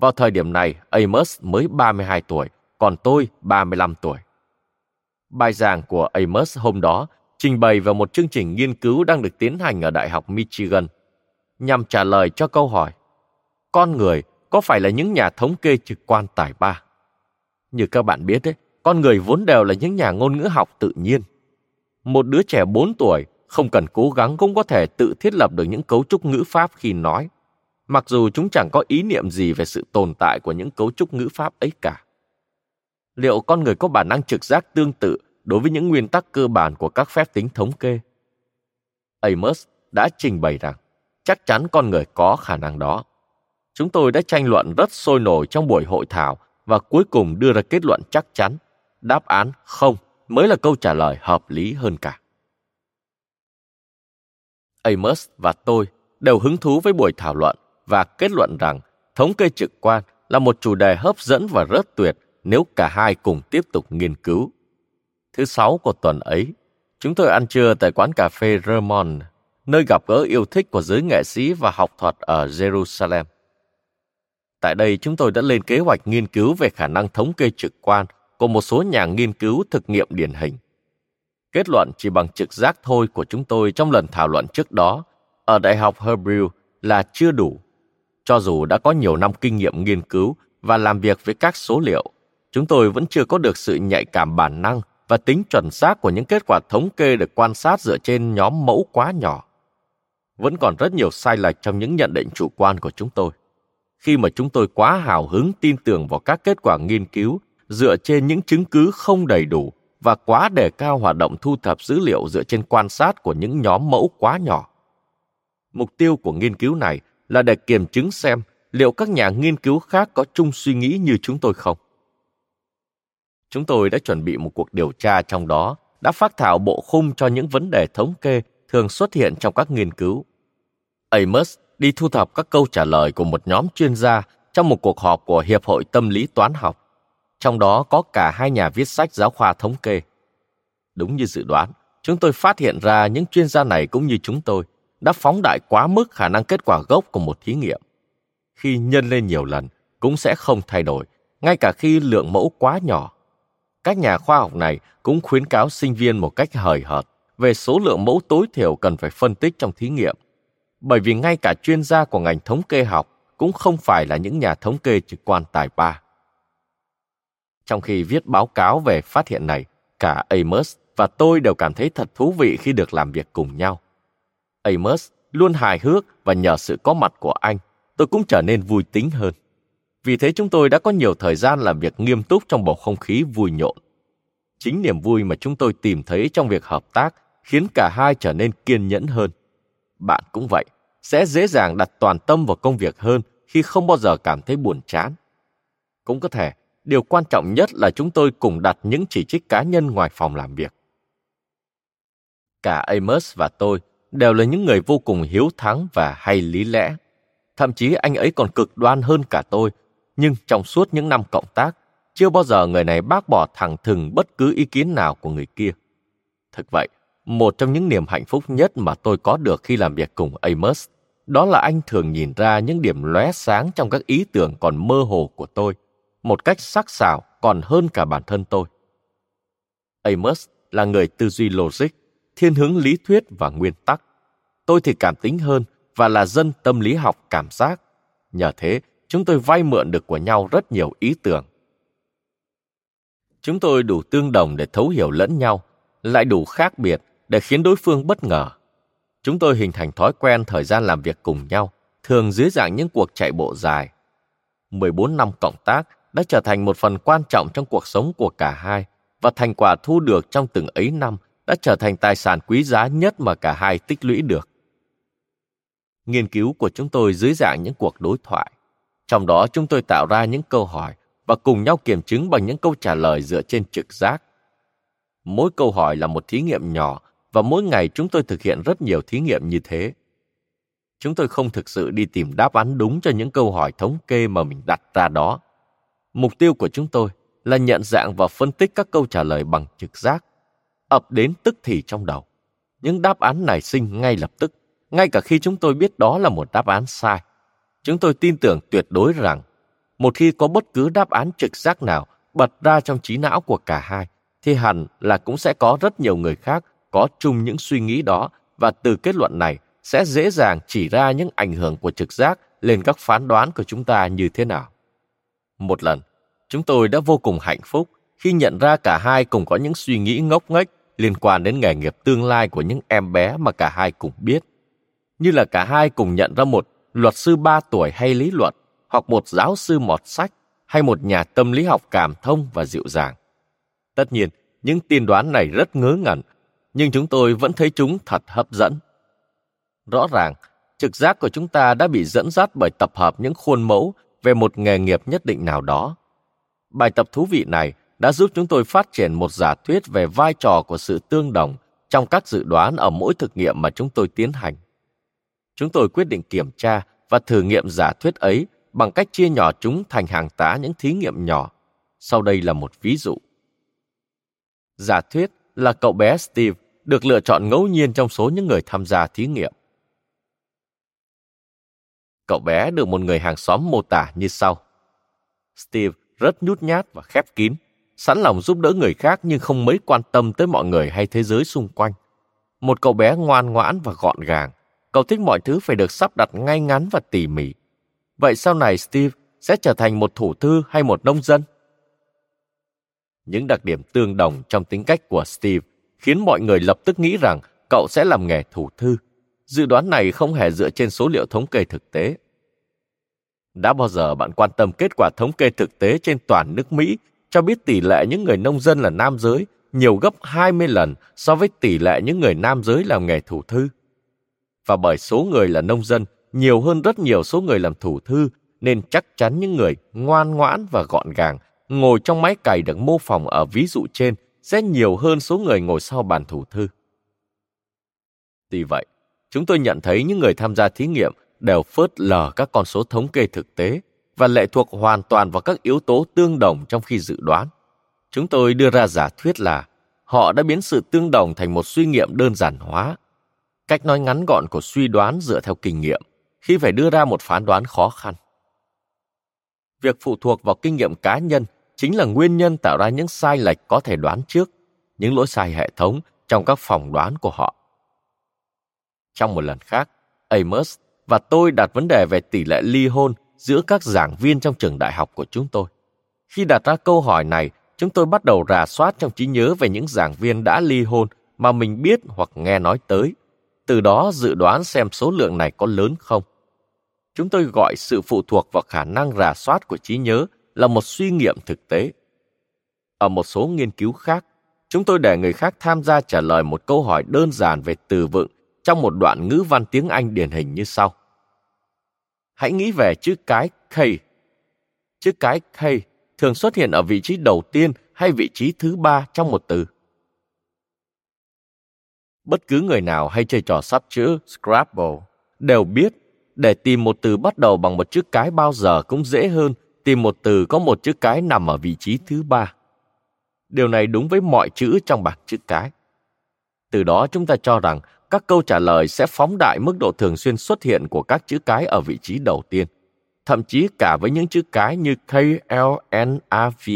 Vào thời điểm này, Amos mới 32 tuổi, còn tôi 35 tuổi. Bài giảng của Amos hôm đó trình bày vào một chương trình nghiên cứu đang được tiến hành ở Đại học Michigan, nhằm trả lời cho câu hỏi Con người có phải là những nhà thống kê trực quan tài ba? Như các bạn biết đấy, con người vốn đều là những nhà ngôn ngữ học tự nhiên. Một đứa trẻ 4 tuổi không cần cố gắng cũng có thể tự thiết lập được những cấu trúc ngữ pháp khi nói, mặc dù chúng chẳng có ý niệm gì về sự tồn tại của những cấu trúc ngữ pháp ấy cả. Liệu con người có bản năng trực giác tương tự đối với những nguyên tắc cơ bản của các phép tính thống kê? Amos đã trình bày rằng chắc chắn con người có khả năng đó. Chúng tôi đã tranh luận rất sôi nổi trong buổi hội thảo và cuối cùng đưa ra kết luận chắc chắn. Đáp án không mới là câu trả lời hợp lý hơn cả. Amos và tôi đều hứng thú với buổi thảo luận và kết luận rằng thống kê trực quan là một chủ đề hấp dẫn và rất tuyệt nếu cả hai cùng tiếp tục nghiên cứu. Thứ sáu của tuần ấy, chúng tôi ăn trưa tại quán cà phê Ramon, nơi gặp gỡ yêu thích của giới nghệ sĩ và học thuật ở Jerusalem. Tại đây, chúng tôi đã lên kế hoạch nghiên cứu về khả năng thống kê trực quan của một số nhà nghiên cứu thực nghiệm điển hình. Kết luận chỉ bằng trực giác thôi của chúng tôi trong lần thảo luận trước đó ở Đại học Hebrew là chưa đủ. Cho dù đã có nhiều năm kinh nghiệm nghiên cứu và làm việc với các số liệu, chúng tôi vẫn chưa có được sự nhạy cảm bản năng và tính chuẩn xác của những kết quả thống kê được quan sát dựa trên nhóm mẫu quá nhỏ. Vẫn còn rất nhiều sai lệch trong những nhận định chủ quan của chúng tôi. Khi mà chúng tôi quá hào hứng tin tưởng vào các kết quả nghiên cứu dựa trên những chứng cứ không đầy đủ và quá đề cao hoạt động thu thập dữ liệu dựa trên quan sát của những nhóm mẫu quá nhỏ. Mục tiêu của nghiên cứu này là để kiểm chứng xem liệu các nhà nghiên cứu khác có chung suy nghĩ như chúng tôi không. Chúng tôi đã chuẩn bị một cuộc điều tra trong đó, đã phát thảo bộ khung cho những vấn đề thống kê thường xuất hiện trong các nghiên cứu. Amos đi thu thập các câu trả lời của một nhóm chuyên gia trong một cuộc họp của Hiệp hội Tâm lý Toán học. Trong đó có cả hai nhà viết sách giáo khoa thống kê. Đúng như dự đoán, chúng tôi phát hiện ra những chuyên gia này cũng như chúng tôi đã phóng đại quá mức khả năng kết quả gốc của một thí nghiệm. Khi nhân lên nhiều lần, cũng sẽ không thay đổi, ngay cả khi lượng mẫu quá nhỏ. Các nhà khoa học này cũng khuyến cáo sinh viên một cách hời hợt về số lượng mẫu tối thiểu cần phải phân tích trong thí nghiệm. Bởi vì ngay cả chuyên gia của ngành thống kê học cũng không phải là những nhà thống kê trực quan tài ba. Trong khi viết báo cáo về phát hiện này, cả Amos và tôi đều cảm thấy thật thú vị khi được làm việc cùng nhau. Amos luôn hài hước và nhờ sự có mặt của anh, tôi cũng trở nên vui tính hơn. Vì thế chúng tôi đã có nhiều thời gian làm việc nghiêm túc trong bầu không khí vui nhộn. Chính niềm vui mà chúng tôi tìm thấy trong việc hợp tác khiến cả hai trở nên kiên nhẫn hơn. Bạn cũng vậy, sẽ dễ dàng đặt toàn tâm vào công việc hơn khi không bao giờ cảm thấy buồn chán. Cũng có thể, điều quan trọng nhất là chúng tôi cùng đặt những chỉ trích cá nhân ngoài phòng làm việc. Cả Amos và tôi đều là những người vô cùng hiếu thắng và hay lý lẽ. Thậm chí anh ấy còn cực đoan hơn cả tôi, nhưng trong suốt những năm cộng tác, chưa bao giờ người này bác bỏ thẳng thừng bất cứ ý kiến nào của người kia. Thực vậy, một trong những niềm hạnh phúc nhất mà tôi có được khi làm việc cùng Amos, đó là anh thường nhìn ra những điểm lóe sáng trong các ý tưởng còn mơ hồ của tôi, một cách sắc sảo còn hơn cả bản thân tôi. Amos là người tư duy logic, thiên hướng lý thuyết và nguyên tắc. Tôi thì cảm tính hơn và là dân tâm lý học cảm giác. Nhờ thế, chúng tôi vay mượn được của nhau rất nhiều ý tưởng. Chúng tôi đủ tương đồng để thấu hiểu lẫn nhau, lại đủ khác biệt để khiến đối phương bất ngờ. Chúng tôi hình thành thói quen thời gian làm việc cùng nhau, thường dưới dạng những cuộc chạy bộ dài. 14 năm cộng tác đã trở thành một phần quan trọng trong cuộc sống của cả hai và thành quả thu được trong từng ấy năm đã trở thành tài sản quý giá nhất mà cả hai tích lũy được. Nghiên cứu của chúng tôi dưới dạng những cuộc đối thoại. Trong đó, chúng tôi tạo ra những câu hỏi và cùng nhau kiểm chứng bằng những câu trả lời dựa trên trực giác. Mỗi câu hỏi là một thí nghiệm nhỏ và mỗi ngày chúng tôi thực hiện rất nhiều thí nghiệm như thế. Chúng tôi không thực sự đi tìm đáp án đúng cho những câu hỏi thống kê mà mình đặt ra đó. Mục tiêu của chúng tôi là nhận dạng và phân tích các câu trả lời bằng trực giác, ập đến tức thì trong đầu. Những đáp án nảy sinh ngay lập tức, ngay cả khi chúng tôi biết đó là một đáp án sai. Chúng tôi tin tưởng tuyệt đối rằng, một khi có bất cứ đáp án trực giác nào bật ra trong trí não của cả hai, thì hẳn là cũng sẽ có rất nhiều người khác có chung những suy nghĩ đó và từ kết luận này sẽ dễ dàng chỉ ra những ảnh hưởng của trực giác lên các phán đoán của chúng ta như thế nào. Một lần, chúng tôi đã vô cùng hạnh phúc khi nhận ra cả hai cùng có những suy nghĩ ngốc nghếch liên quan đến nghề nghiệp tương lai của những em bé mà cả hai cùng biết. Như là cả hai cùng nhận ra một luật sư ba tuổi hay lý luận, hoặc một giáo sư mọt sách, hay một nhà tâm lý học cảm thông và dịu dàng. Tất nhiên, những tiên đoán này rất ngớ ngẩn, nhưng chúng tôi vẫn thấy chúng thật hấp dẫn. Rõ ràng, trực giác của chúng ta đã bị dẫn dắt bởi tập hợp những khuôn mẫu về một nghề nghiệp nhất định nào đó. Bài tập thú vị này đã giúp chúng tôi phát triển một giả thuyết về vai trò của sự tương đồng trong các dự đoán ở mỗi thực nghiệm mà chúng tôi tiến hành. Chúng tôi quyết định kiểm tra và thử nghiệm giả thuyết ấy bằng cách chia nhỏ chúng thành hàng tá những thí nghiệm nhỏ. Sau đây là một ví dụ. Giả thuyết là cậu bé Steve được lựa chọn ngẫu nhiên trong số những người tham gia thí nghiệm. Cậu bé được một người hàng xóm mô tả như sau. Steve rất nhút nhát và khép kín, sẵn lòng giúp đỡ người khác nhưng không mấy quan tâm tới mọi người hay thế giới xung quanh. Một cậu bé ngoan ngoãn và gọn gàng. Cậu thích mọi thứ phải được sắp đặt ngay ngắn và tỉ mỉ. Vậy sau này Steve sẽ trở thành một thủ thư hay một nông dân? Những đặc điểm tương đồng trong tính cách của Steve khiến mọi người lập tức nghĩ rằng cậu sẽ làm nghề thủ thư. Dự đoán này không hề dựa trên số liệu thống kê thực tế. Đã bao giờ bạn quan tâm kết quả thống kê thực tế trên toàn nước Mỹ cho biết tỷ lệ những người nông dân là nam giới nhiều gấp 20 lần so với tỷ lệ những người nam giới làm nghề thủ thư? Và bởi số người là nông dân nhiều hơn rất nhiều số người làm thủ thư nên chắc chắn những người ngoan ngoãn và gọn gàng ngồi trong máy cày được mô phỏng ở ví dụ trên sẽ nhiều hơn số người ngồi sau bàn thủ thư. Tuy vậy, chúng tôi nhận thấy những người tham gia thí nghiệm đều phớt lờ các con số thống kê thực tế và lệ thuộc hoàn toàn vào các yếu tố tương đồng trong khi dự đoán. Chúng tôi đưa ra giả thuyết là họ đã biến sự tương đồng thành một suy nghiệm đơn giản hóa. Cách nói ngắn gọn của suy đoán dựa theo kinh nghiệm khi phải đưa ra một phán đoán khó khăn. Việc phụ thuộc vào kinh nghiệm cá nhân chính là nguyên nhân tạo ra những sai lệch có thể đoán trước, những lỗi sai hệ thống trong các phỏng đoán của họ. Trong một lần khác, Amos và tôi đặt vấn đề về tỷ lệ ly hôn giữa các giảng viên trong trường đại học của chúng tôi. Khi đặt ra câu hỏi này, chúng tôi bắt đầu rà soát trong trí nhớ về những giảng viên đã ly hôn mà mình biết hoặc nghe nói tới. Từ đó dự đoán xem số lượng này có lớn không. Chúng tôi gọi sự phụ thuộc vào khả năng rà soát của trí nhớ là một suy nghiệm thực tế. Ở một số nghiên cứu khác, chúng tôi để người khác tham gia trả lời một câu hỏi đơn giản về từ vựng trong một đoạn ngữ văn tiếng Anh điển hình như sau. Hãy nghĩ về chữ cái K. Chữ cái K thường xuất hiện ở vị trí đầu tiên hay vị trí thứ ba trong một từ. Bất cứ người nào hay chơi trò sắp chữ Scrabble đều biết, để tìm một từ bắt đầu bằng một chữ cái bao giờ cũng dễ hơn tìm một từ có một chữ cái nằm ở vị trí thứ ba. Điều này đúng với mọi chữ trong bảng chữ cái. Từ đó chúng ta cho rằng các câu trả lời sẽ phóng đại mức độ thường xuyên xuất hiện của các chữ cái ở vị trí đầu tiên, thậm chí cả với những chữ cái như K, L, N, A, V.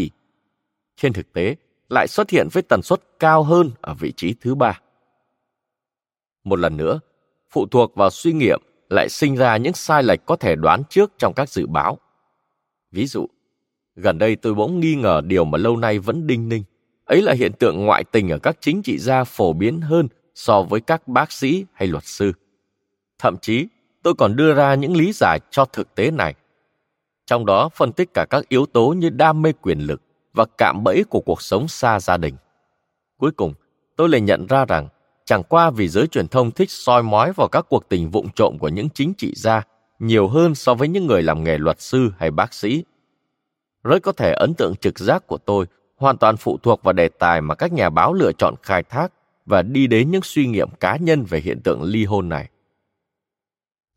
Trên thực tế, lại xuất hiện với tần suất cao hơn ở vị trí thứ ba. Một lần nữa, phụ thuộc vào suy nghiệm lại sinh ra những sai lệch có thể đoán trước trong các dự báo. Ví dụ, gần đây tôi bỗng nghi ngờ điều mà lâu nay vẫn đinh ninh. Ấy là hiện tượng ngoại tình ở các chính trị gia phổ biến hơn so với các bác sĩ hay luật sư. Thậm chí, tôi còn đưa ra những lý giải cho thực tế này. Trong đó phân tích cả các yếu tố như đam mê quyền lực và cạm bẫy của cuộc sống xa gia đình. Cuối cùng, tôi lại nhận ra rằng chẳng qua vì giới truyền thông thích soi mói vào các cuộc tình vụng trộm của những chính trị gia nhiều hơn so với những người làm nghề luật sư hay bác sĩ. Rất có thể ấn tượng trực giác của tôi hoàn toàn phụ thuộc vào đề tài mà các nhà báo lựa chọn khai thác và đi đến những suy nghiệm cá nhân về hiện tượng ly hôn này.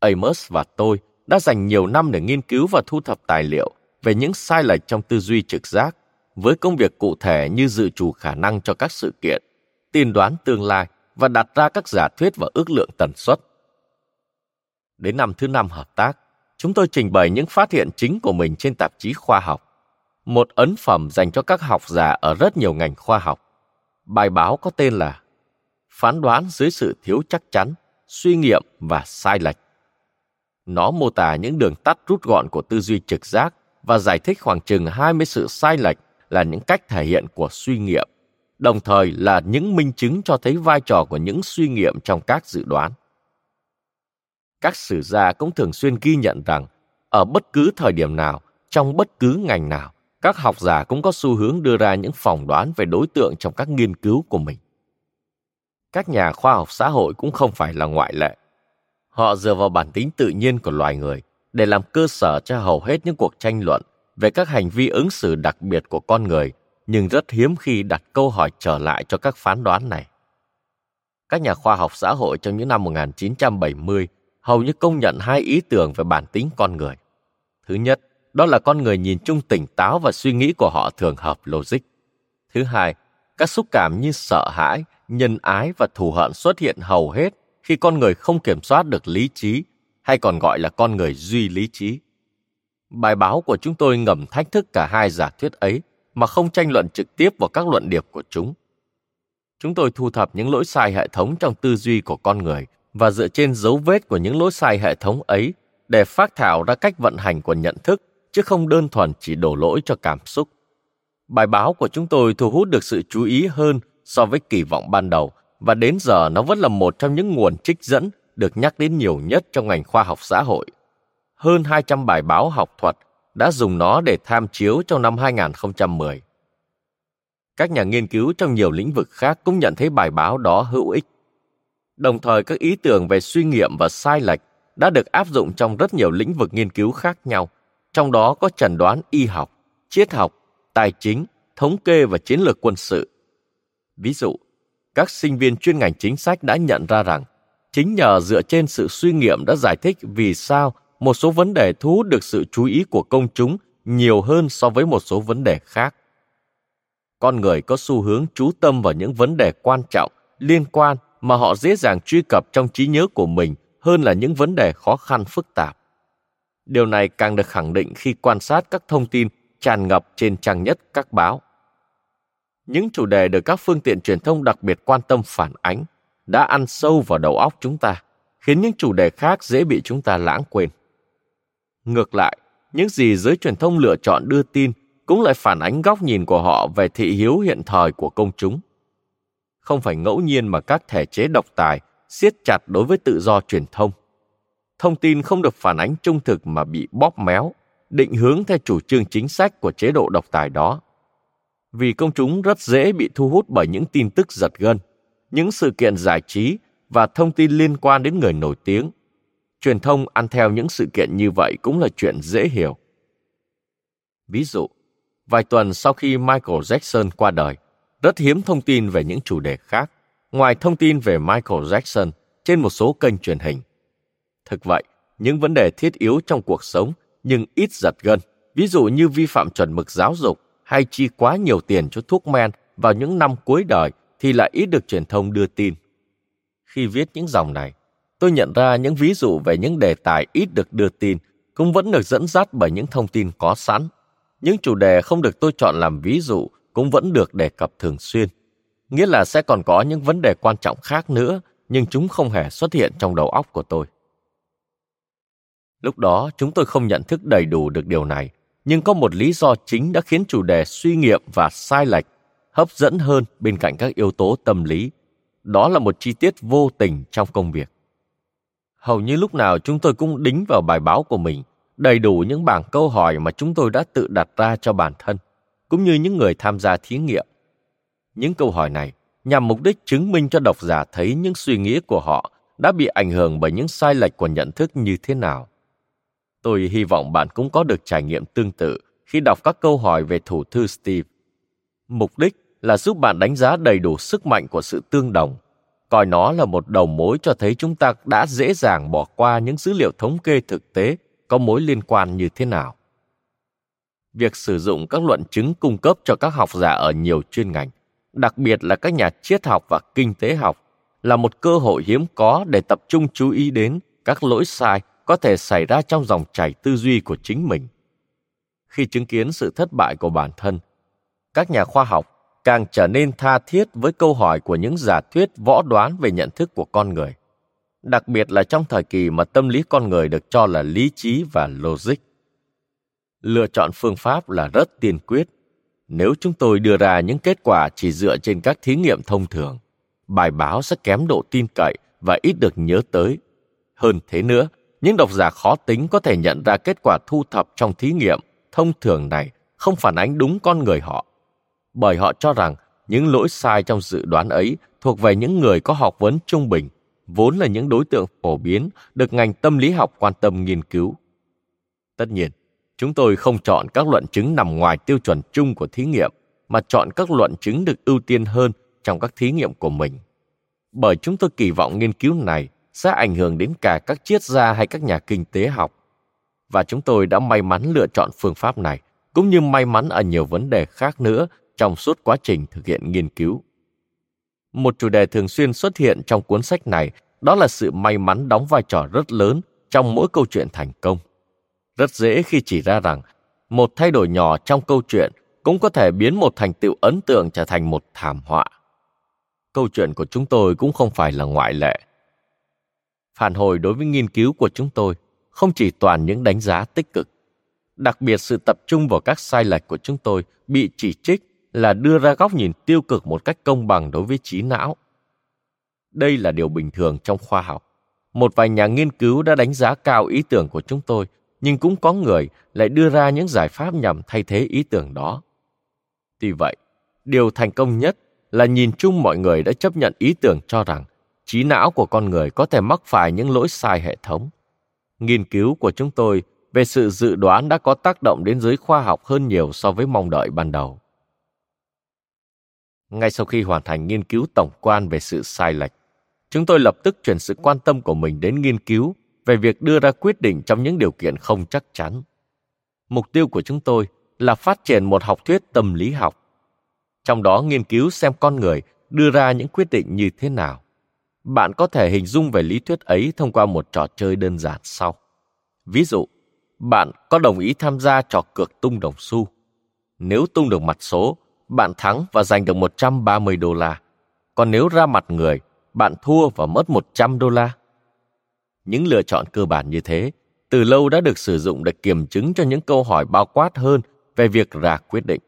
Amos và tôi đã dành nhiều năm để nghiên cứu và thu thập tài liệu về những sai lệch trong tư duy trực giác với công việc cụ thể như dự trù khả năng cho các sự kiện, tiên đoán tương lai và đặt ra các giả thuyết và ước lượng tần suất. Đến năm thứ năm hợp tác, chúng tôi trình bày những phát hiện chính của mình trên tạp chí khoa học, một ấn phẩm dành cho các học giả ở rất nhiều ngành khoa học. Bài báo có tên là Phán đoán dưới sự thiếu chắc chắn, suy nghiệm và sai lệch. Nó mô tả những đường tắt rút gọn của tư duy trực giác và giải thích khoảng chừng 20 sự sai lệch là những cách thể hiện của suy nghiệm, đồng thời là những minh chứng cho thấy vai trò của những suy nghiệm trong các dự đoán. Các sử gia cũng thường xuyên ghi nhận rằng ở bất cứ thời điểm nào, trong bất cứ ngành nào, các học giả cũng có xu hướng đưa ra những phỏng đoán về đối tượng trong các nghiên cứu của mình. Các nhà khoa học xã hội cũng không phải là ngoại lệ. Họ dựa vào bản tính tự nhiên của loài người để làm cơ sở cho hầu hết những cuộc tranh luận về các hành vi ứng xử đặc biệt của con người, nhưng rất hiếm khi đặt câu hỏi trở lại cho các phán đoán này. Các nhà khoa học xã hội trong những năm 1970 hầu như công nhận hai ý tưởng về bản tính con người. Thứ nhất, đó là con người nhìn chung tỉnh táo và suy nghĩ của họ thường hợp logic. Thứ hai, các xúc cảm như sợ hãi, nhân ái và thù hận xuất hiện hầu hết khi con người không kiểm soát được lý trí, hay còn gọi là con người duy lý trí. Bài báo của chúng tôi ngầm thách thức cả hai giả thuyết ấy mà không tranh luận trực tiếp vào các luận điệp của chúng. Chúng tôi thu thập những lỗi sai hệ thống trong tư duy của con người và dựa trên dấu vết của những lỗi sai hệ thống ấy để phát thảo ra cách vận hành của nhận thức chứ không đơn thuần chỉ đổ lỗi cho cảm xúc. Bài báo của chúng tôi thu hút được sự chú ý hơn so với kỳ vọng ban đầu và đến giờ nó vẫn là một trong những nguồn trích dẫn được nhắc đến nhiều nhất trong ngành khoa học xã hội. Hơn 200 bài báo học thuật đã dùng nó để tham chiếu trong năm 2010. Các nhà nghiên cứu trong nhiều lĩnh vực khác cũng nhận thấy bài báo đó hữu ích. Đồng thời các ý tưởng về suy nghiệm và sai lệch đã được áp dụng trong rất nhiều lĩnh vực nghiên cứu khác nhau, trong đó có chẩn đoán y học, triết học, tài chính, thống kê và chiến lược quân sự. Ví dụ, các sinh viên chuyên ngành chính sách đã nhận ra rằng chính nhờ dựa trên sự suy nghiệm đã giải thích vì sao một số vấn đề thu hút được sự chú ý của công chúng nhiều hơn so với một số vấn đề khác. Con người có xu hướng chú tâm vào những vấn đề quan trọng liên quan mà họ dễ dàng truy cập trong trí nhớ của mình hơn là những vấn đề khó khăn phức tạp. Điều này càng được khẳng định khi quan sát các thông tin tràn ngập trên trang nhất các báo những chủ đề được các phương tiện truyền thông đặc biệt quan tâm phản ánh đã ăn sâu vào đầu óc chúng ta, khiến những chủ đề khác dễ bị chúng ta lãng quên. Ngược lại, những gì giới truyền thông lựa chọn đưa tin cũng lại phản ánh góc nhìn của họ về thị hiếu hiện thời của công chúng. Không phải ngẫu nhiên mà các thể chế độc tài siết chặt đối với tự do truyền thông. Thông tin không được phản ánh trung thực mà bị bóp méo, định hướng theo chủ trương chính sách của chế độ độc tài đó vì công chúng rất dễ bị thu hút bởi những tin tức giật gân, những sự kiện giải trí và thông tin liên quan đến người nổi tiếng. Truyền thông ăn theo những sự kiện như vậy cũng là chuyện dễ hiểu. Ví dụ, vài tuần sau khi michael jackson qua đời, rất hiếm thông tin về những chủ đề khác, ngoài thông tin về michael jackson trên một số kênh truyền hình. Thực vậy, những vấn đề thiết yếu trong cuộc sống nhưng ít giật gân, ví dụ như vi phạm chuẩn mực giáo dục hay chi quá nhiều tiền cho thuốc men vào những năm cuối đời thì lại ít được truyền thông đưa tin. Khi viết những dòng này, tôi nhận ra những ví dụ về những đề tài ít được đưa tin cũng vẫn được dẫn dắt bởi những thông tin có sẵn. Những chủ đề không được tôi chọn làm ví dụ cũng vẫn được đề cập thường xuyên. Nghĩa là sẽ còn có những vấn đề quan trọng khác nữa, nhưng chúng không hề xuất hiện trong đầu óc của tôi. Lúc đó, chúng tôi không nhận thức đầy đủ được điều này, nhưng có một lý do chính đã khiến chủ đề suy nghiệm và sai lệch hấp dẫn hơn bên cạnh các yếu tố tâm lý đó là một chi tiết vô tình trong công việc. Hầu như lúc nào chúng tôi cũng đính vào bài báo của mình đầy đủ những bảng câu hỏi mà chúng tôi đã tự đặt ra cho bản thân, cũng như những người tham gia thí nghiệm. Những câu hỏi này nhằm mục đích chứng minh cho độc giả thấy những suy nghĩ của họ đã bị ảnh hưởng bởi những sai lệch của nhận thức như thế nào. Tôi hy vọng bạn cũng có được trải nghiệm tương tự khi đọc các câu hỏi về thủ thư Steve. Mục đích là giúp bạn đánh giá đầy đủ sức mạnh của sự tương đồng, coi nó là một đầu mối cho thấy chúng ta đã dễ dàng bỏ qua những dữ liệu thống kê thực tế có mối liên quan như thế nào. Việc sử dụng các luận chứng cung cấp cho các học giả ở nhiều chuyên ngành, đặc biệt là các nhà triết học và kinh tế học, là một cơ hội hiếm có để tập trung chú ý đến các lỗi sai có thể xảy ra trong dòng chảy tư duy của chính mình. Khi chứng kiến sự thất bại của bản thân, các nhà khoa học càng trở nên tha thiết với câu hỏi của những giả thuyết võ đoán về nhận thức của con người đặc biệt là trong thời kỳ mà tâm lý con người được cho là lý trí và logic. Lựa chọn phương pháp là rất tiên quyết. Nếu chúng tôi đưa ra những kết quả chỉ dựa trên các thí nghiệm thông thường, bài báo sẽ kém độ tin cậy và ít được nhớ tới. Hơn thế nữa, những độc giả khó tính có thể nhận ra kết quả thu thập trong thí nghiệm thông thường này không phản ánh đúng con người họ, bởi họ cho rằng những lỗi sai trong dự đoán ấy thuộc về những người có học vấn trung bình vốn là những đối tượng phổ biến được ngành tâm lý học quan tâm nghiên cứu. Tất nhiên, chúng tôi không chọn các luận chứng nằm ngoài tiêu chuẩn chung của thí nghiệm, mà chọn các luận chứng được ưu tiên hơn trong các thí nghiệm của mình. Bởi chúng tôi kỳ vọng nghiên cứu này sẽ ảnh hưởng đến cả các triết gia hay các nhà kinh tế học. Và chúng tôi đã may mắn lựa chọn phương pháp này, cũng như may mắn ở nhiều vấn đề khác nữa trong suốt quá trình thực hiện nghiên cứu. Một chủ đề thường xuyên xuất hiện trong cuốn sách này đó là sự may mắn đóng vai trò rất lớn trong mỗi câu chuyện thành công. Rất dễ khi chỉ ra rằng một thay đổi nhỏ trong câu chuyện cũng có thể biến một thành tựu ấn tượng trở thành một thảm họa. Câu chuyện của chúng tôi cũng không phải là ngoại lệ. Phản hồi đối với nghiên cứu của chúng tôi không chỉ toàn những đánh giá tích cực. Đặc biệt sự tập trung vào các sai lệch của chúng tôi bị chỉ trích là đưa ra góc nhìn tiêu cực một cách công bằng đối với trí não. Đây là điều bình thường trong khoa học. Một vài nhà nghiên cứu đã đánh giá cao ý tưởng của chúng tôi, nhưng cũng có người lại đưa ra những giải pháp nhằm thay thế ý tưởng đó. Tuy vậy, điều thành công nhất là nhìn chung mọi người đã chấp nhận ý tưởng cho rằng trí não của con người có thể mắc phải những lỗi sai hệ thống. Nghiên cứu của chúng tôi về sự dự đoán đã có tác động đến giới khoa học hơn nhiều so với mong đợi ban đầu. Ngay sau khi hoàn thành nghiên cứu tổng quan về sự sai lệch, chúng tôi lập tức chuyển sự quan tâm của mình đến nghiên cứu về việc đưa ra quyết định trong những điều kiện không chắc chắn. Mục tiêu của chúng tôi là phát triển một học thuyết tâm lý học. Trong đó nghiên cứu xem con người đưa ra những quyết định như thế nào bạn có thể hình dung về lý thuyết ấy thông qua một trò chơi đơn giản sau ví dụ bạn có đồng ý tham gia trò cược tung đồng xu nếu tung được mặt số bạn thắng và giành được 130 đô la. Còn nếu ra mặt người, bạn thua và mất 100 đô la. Những lựa chọn cơ bản như thế từ lâu đã được sử dụng để kiểm chứng cho những câu hỏi bao quát hơn về việc ra quyết định.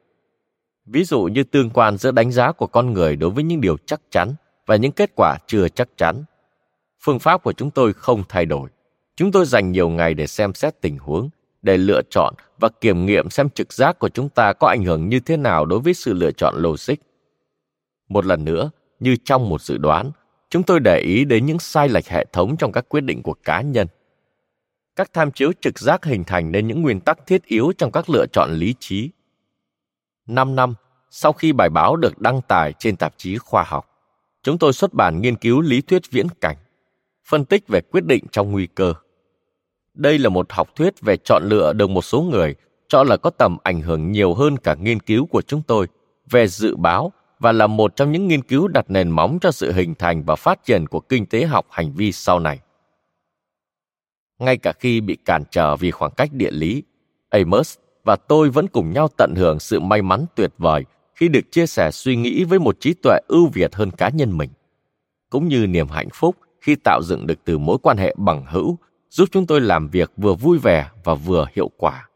Ví dụ như tương quan giữa đánh giá của con người đối với những điều chắc chắn và những kết quả chưa chắc chắn. Phương pháp của chúng tôi không thay đổi. Chúng tôi dành nhiều ngày để xem xét tình huống, để lựa chọn và kiểm nghiệm xem trực giác của chúng ta có ảnh hưởng như thế nào đối với sự lựa chọn logic. Một lần nữa, như trong một dự đoán, chúng tôi để ý đến những sai lệch hệ thống trong các quyết định của cá nhân. Các tham chiếu trực giác hình thành nên những nguyên tắc thiết yếu trong các lựa chọn lý trí. Năm năm sau khi bài báo được đăng tải trên tạp chí khoa học, chúng tôi xuất bản nghiên cứu lý thuyết viễn cảnh, phân tích về quyết định trong nguy cơ. Đây là một học thuyết về chọn lựa được một số người cho là có tầm ảnh hưởng nhiều hơn cả nghiên cứu của chúng tôi về dự báo và là một trong những nghiên cứu đặt nền móng cho sự hình thành và phát triển của kinh tế học hành vi sau này. Ngay cả khi bị cản trở vì khoảng cách địa lý, Amos và tôi vẫn cùng nhau tận hưởng sự may mắn tuyệt vời khi được chia sẻ suy nghĩ với một trí tuệ ưu việt hơn cá nhân mình, cũng như niềm hạnh phúc khi tạo dựng được từ mối quan hệ bằng hữu giúp chúng tôi làm việc vừa vui vẻ và vừa hiệu quả.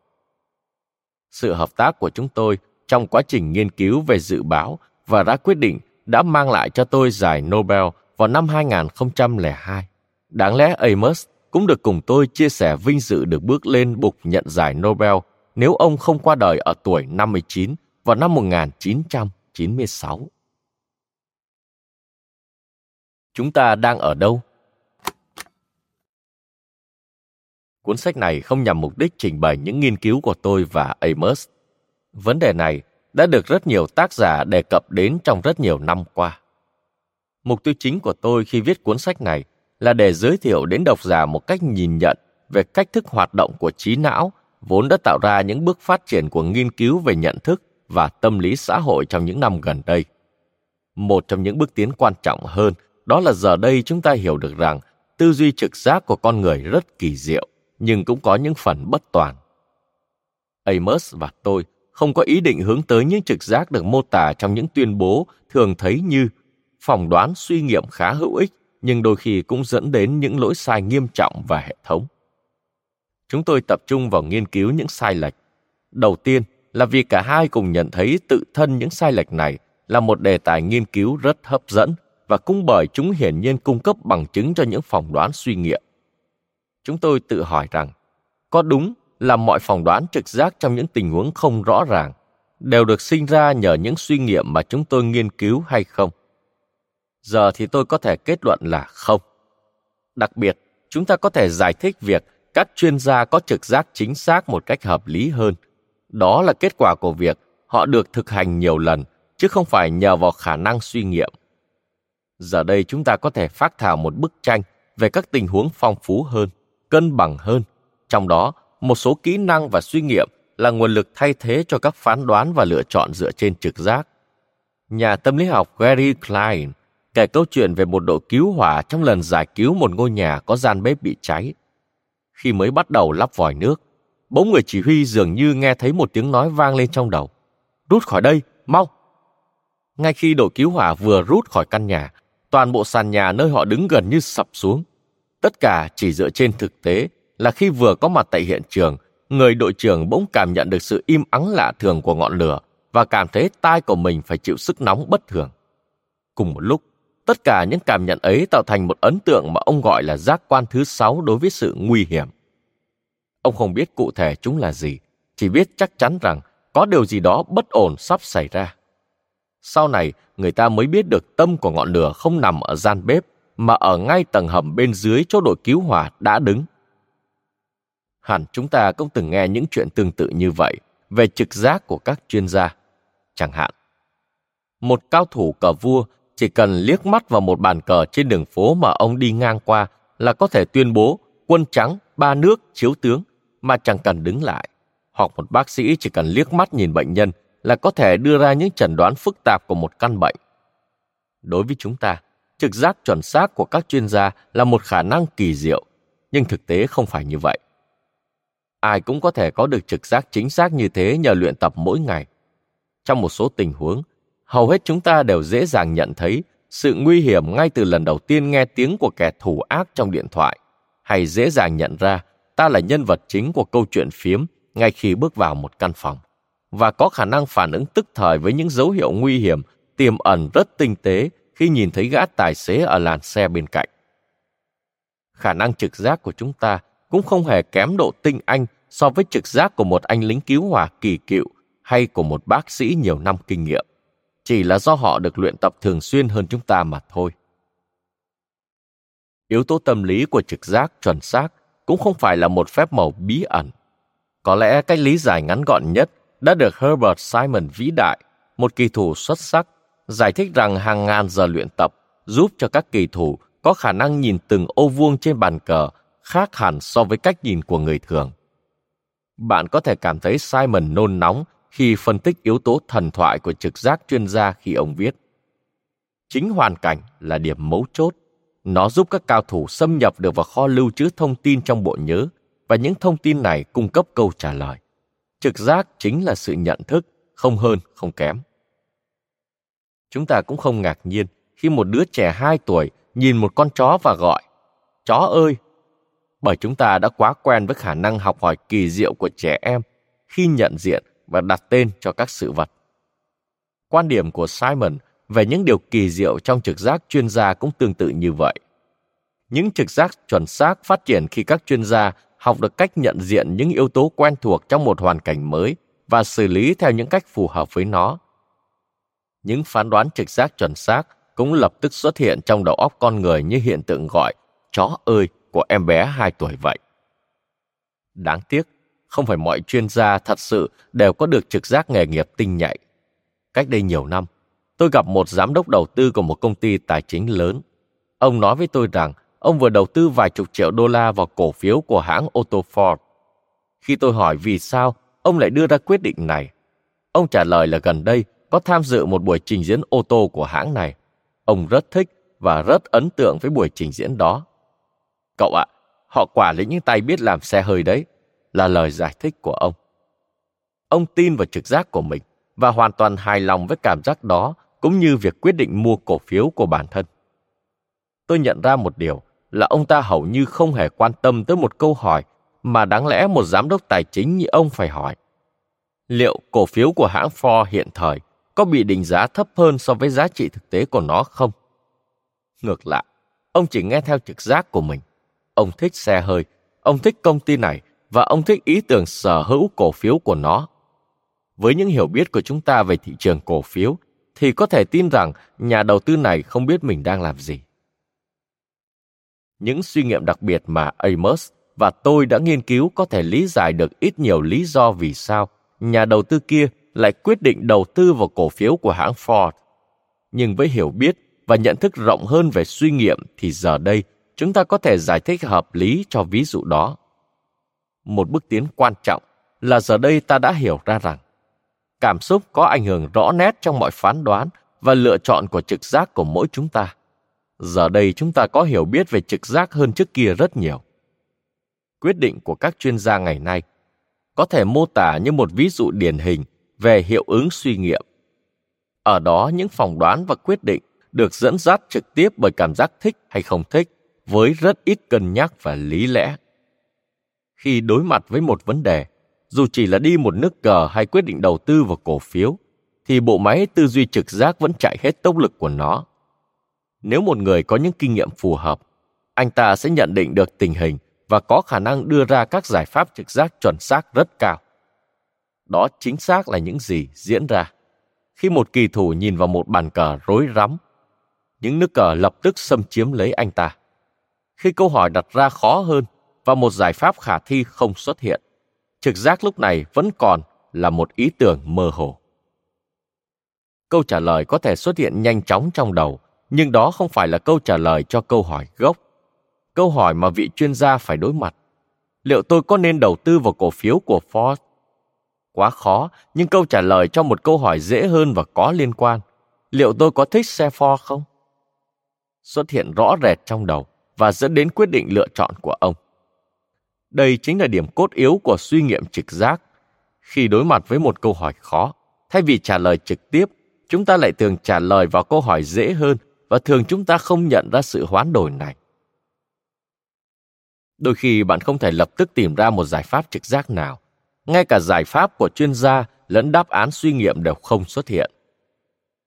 Sự hợp tác của chúng tôi trong quá trình nghiên cứu về dự báo và ra quyết định đã mang lại cho tôi giải Nobel vào năm 2002. Đáng lẽ Amos cũng được cùng tôi chia sẻ vinh dự được bước lên bục nhận giải Nobel nếu ông không qua đời ở tuổi 59 vào năm 1996. Chúng ta đang ở đâu? Cuốn sách này không nhằm mục đích trình bày những nghiên cứu của tôi và Amos. Vấn đề này đã được rất nhiều tác giả đề cập đến trong rất nhiều năm qua. Mục tiêu chính của tôi khi viết cuốn sách này là để giới thiệu đến độc giả một cách nhìn nhận về cách thức hoạt động của trí não vốn đã tạo ra những bước phát triển của nghiên cứu về nhận thức và tâm lý xã hội trong những năm gần đây. Một trong những bước tiến quan trọng hơn đó là giờ đây chúng ta hiểu được rằng tư duy trực giác của con người rất kỳ diệu, nhưng cũng có những phần bất toàn. Amos và tôi không có ý định hướng tới những trực giác được mô tả trong những tuyên bố thường thấy như phỏng đoán suy nghiệm khá hữu ích, nhưng đôi khi cũng dẫn đến những lỗi sai nghiêm trọng và hệ thống. Chúng tôi tập trung vào nghiên cứu những sai lệch. Đầu tiên là vì cả hai cùng nhận thấy tự thân những sai lệch này là một đề tài nghiên cứu rất hấp dẫn và cũng bởi chúng hiển nhiên cung cấp bằng chứng cho những phỏng đoán suy nghiệm. Chúng tôi tự hỏi rằng, có đúng là mọi phỏng đoán trực giác trong những tình huống không rõ ràng đều được sinh ra nhờ những suy nghiệm mà chúng tôi nghiên cứu hay không? Giờ thì tôi có thể kết luận là không. Đặc biệt, chúng ta có thể giải thích việc các chuyên gia có trực giác chính xác một cách hợp lý hơn. Đó là kết quả của việc họ được thực hành nhiều lần, chứ không phải nhờ vào khả năng suy nghiệm. Giờ đây chúng ta có thể phát thảo một bức tranh về các tình huống phong phú hơn, cân bằng hơn. Trong đó, một số kỹ năng và suy nghiệm là nguồn lực thay thế cho các phán đoán và lựa chọn dựa trên trực giác. Nhà tâm lý học Gary Klein kể câu chuyện về một đội cứu hỏa trong lần giải cứu một ngôi nhà có gian bếp bị cháy. Khi mới bắt đầu lắp vòi nước, bỗng người chỉ huy dường như nghe thấy một tiếng nói vang lên trong đầu. Rút khỏi đây, mau! Ngay khi đội cứu hỏa vừa rút khỏi căn nhà, toàn bộ sàn nhà nơi họ đứng gần như sập xuống. Tất cả chỉ dựa trên thực tế là khi vừa có mặt tại hiện trường, người đội trưởng bỗng cảm nhận được sự im ắng lạ thường của ngọn lửa và cảm thấy tai của mình phải chịu sức nóng bất thường. Cùng một lúc, tất cả những cảm nhận ấy tạo thành một ấn tượng mà ông gọi là giác quan thứ sáu đối với sự nguy hiểm. Ông không biết cụ thể chúng là gì, chỉ biết chắc chắn rằng có điều gì đó bất ổn sắp xảy ra. Sau này, người ta mới biết được tâm của ngọn lửa không nằm ở gian bếp, mà ở ngay tầng hầm bên dưới chỗ đội cứu hỏa đã đứng. Hẳn chúng ta cũng từng nghe những chuyện tương tự như vậy về trực giác của các chuyên gia. Chẳng hạn, một cao thủ cờ vua chỉ cần liếc mắt vào một bàn cờ trên đường phố mà ông đi ngang qua là có thể tuyên bố quân trắng, ba nước, chiếu tướng mà chẳng cần đứng lại. Hoặc một bác sĩ chỉ cần liếc mắt nhìn bệnh nhân là có thể đưa ra những chẩn đoán phức tạp của một căn bệnh. Đối với chúng ta, trực giác chuẩn xác của các chuyên gia là một khả năng kỳ diệu, nhưng thực tế không phải như vậy. Ai cũng có thể có được trực giác chính xác như thế nhờ luyện tập mỗi ngày. Trong một số tình huống, hầu hết chúng ta đều dễ dàng nhận thấy sự nguy hiểm ngay từ lần đầu tiên nghe tiếng của kẻ thù ác trong điện thoại, hay dễ dàng nhận ra ta là nhân vật chính của câu chuyện phiếm ngay khi bước vào một căn phòng và có khả năng phản ứng tức thời với những dấu hiệu nguy hiểm, tiềm ẩn rất tinh tế khi nhìn thấy gã tài xế ở làn xe bên cạnh. Khả năng trực giác của chúng ta cũng không hề kém độ tinh anh so với trực giác của một anh lính cứu hỏa kỳ cựu hay của một bác sĩ nhiều năm kinh nghiệm. Chỉ là do họ được luyện tập thường xuyên hơn chúng ta mà thôi. Yếu tố tâm lý của trực giác chuẩn xác cũng không phải là một phép màu bí ẩn. Có lẽ cách lý giải ngắn gọn nhất đã được Herbert Simon vĩ đại, một kỳ thủ xuất sắc, giải thích rằng hàng ngàn giờ luyện tập giúp cho các kỳ thủ có khả năng nhìn từng ô vuông trên bàn cờ khác hẳn so với cách nhìn của người thường. Bạn có thể cảm thấy Simon nôn nóng khi phân tích yếu tố thần thoại của trực giác chuyên gia khi ông viết. Chính hoàn cảnh là điểm mấu chốt. Nó giúp các cao thủ xâm nhập được vào kho lưu trữ thông tin trong bộ nhớ, và những thông tin này cung cấp câu trả lời. Trực giác chính là sự nhận thức, không hơn, không kém. Chúng ta cũng không ngạc nhiên khi một đứa trẻ 2 tuổi nhìn một con chó và gọi, chó ơi! Bởi chúng ta đã quá quen với khả năng học hỏi kỳ diệu của trẻ em khi nhận diện và đặt tên cho các sự vật. Quan điểm của simon về những điều kỳ diệu trong trực giác chuyên gia cũng tương tự như vậy. Những trực giác chuẩn xác phát triển khi các chuyên gia học được cách nhận diện những yếu tố quen thuộc trong một hoàn cảnh mới và xử lý theo những cách phù hợp với nó. Những phán đoán trực giác chuẩn xác cũng lập tức xuất hiện trong đầu óc con người như hiện tượng gọi chó ơi của em bé 2 tuổi vậy. Đáng tiếc, không phải mọi chuyên gia thật sự đều có được trực giác nghề nghiệp tinh nhạy. Cách đây nhiều năm, tôi gặp một giám đốc đầu tư của một công ty tài chính lớn. Ông nói với tôi rằng ông vừa đầu tư vài chục triệu đô la vào cổ phiếu của hãng ô tô Ford. Khi tôi hỏi vì sao ông lại đưa ra quyết định này, ông trả lời là gần đây có tham dự một buổi trình diễn ô tô của hãng này. Ông rất thích và rất ấn tượng với buổi trình diễn đó. Cậu ạ, họ quả lĩnh những tay biết làm xe hơi đấy, là lời giải thích của ông. Ông tin vào trực giác của mình và hoàn toàn hài lòng với cảm giác đó cũng như việc quyết định mua cổ phiếu của bản thân. Tôi nhận ra một điều là ông ta hầu như không hề quan tâm tới một câu hỏi mà đáng lẽ một giám đốc tài chính như ông phải hỏi. Liệu cổ phiếu của hãng Ford hiện thời có bị định giá thấp hơn so với giá trị thực tế của nó không? Ngược lại, ông chỉ nghe theo trực giác của mình. Ông thích xe hơi, ông thích công ty này và ông thích ý tưởng sở hữu cổ phiếu của nó. Với những hiểu biết của chúng ta về thị trường cổ phiếu, thì có thể tin rằng nhà đầu tư này không biết mình đang làm gì. Những suy nghiệm đặc biệt mà Amos và tôi đã nghiên cứu có thể lý giải được ít nhiều lý do vì sao nhà đầu tư kia lại quyết định đầu tư vào cổ phiếu của hãng Ford. Nhưng với hiểu biết và nhận thức rộng hơn về suy nghiệm thì giờ đây chúng ta có thể giải thích hợp lý cho ví dụ đó. Một bước tiến quan trọng là giờ đây ta đã hiểu ra rằng cảm xúc có ảnh hưởng rõ nét trong mọi phán đoán và lựa chọn của trực giác của mỗi chúng ta. Giờ đây chúng ta có hiểu biết về trực giác hơn trước kia rất nhiều. Quyết định của các chuyên gia ngày nay có thể mô tả như một ví dụ điển hình về hiệu ứng suy nghiệm. Ở đó những phỏng đoán và quyết định được dẫn dắt trực tiếp bởi cảm giác thích hay không thích với rất ít cân nhắc và lý lẽ. Khi đối mặt với một vấn đề, dù chỉ là đi một nước cờ hay quyết định đầu tư vào cổ phiếu, thì bộ máy tư duy trực giác vẫn chạy hết tốc lực của nó. Nếu một người có những kinh nghiệm phù hợp, anh ta sẽ nhận định được tình hình và có khả năng đưa ra các giải pháp trực giác chuẩn xác rất cao. Đó chính xác là những gì diễn ra. Khi một kỳ thủ nhìn vào một bàn cờ rối rắm, những nước cờ lập tức xâm chiếm lấy anh ta. Khi câu hỏi đặt ra khó hơn và một giải pháp khả thi không xuất hiện, trực giác lúc này vẫn còn là một ý tưởng mơ hồ. Câu trả lời có thể xuất hiện nhanh chóng trong đầu, nhưng đó không phải là câu trả lời cho câu hỏi gốc. Câu hỏi mà vị chuyên gia phải đối mặt. Liệu tôi có nên đầu tư vào cổ phiếu của Ford? Quá khó, nhưng câu trả lời cho một câu hỏi dễ hơn và có liên quan. Liệu tôi có thích xe Ford không? Xuất hiện rõ rệt trong đầu và dẫn đến quyết định lựa chọn của ông. Đây chính là điểm cốt yếu của suy nghiệm trực giác. Khi đối mặt với một câu hỏi khó, thay vì trả lời trực tiếp, chúng ta lại thường trả lời vào câu hỏi dễ hơn và thường chúng ta không nhận ra sự hoán đổi này. Đôi khi bạn không thể lập tức tìm ra một giải pháp trực giác nào. Ngay cả giải pháp của chuyên gia lẫn đáp án suy nghiệm đều không xuất hiện.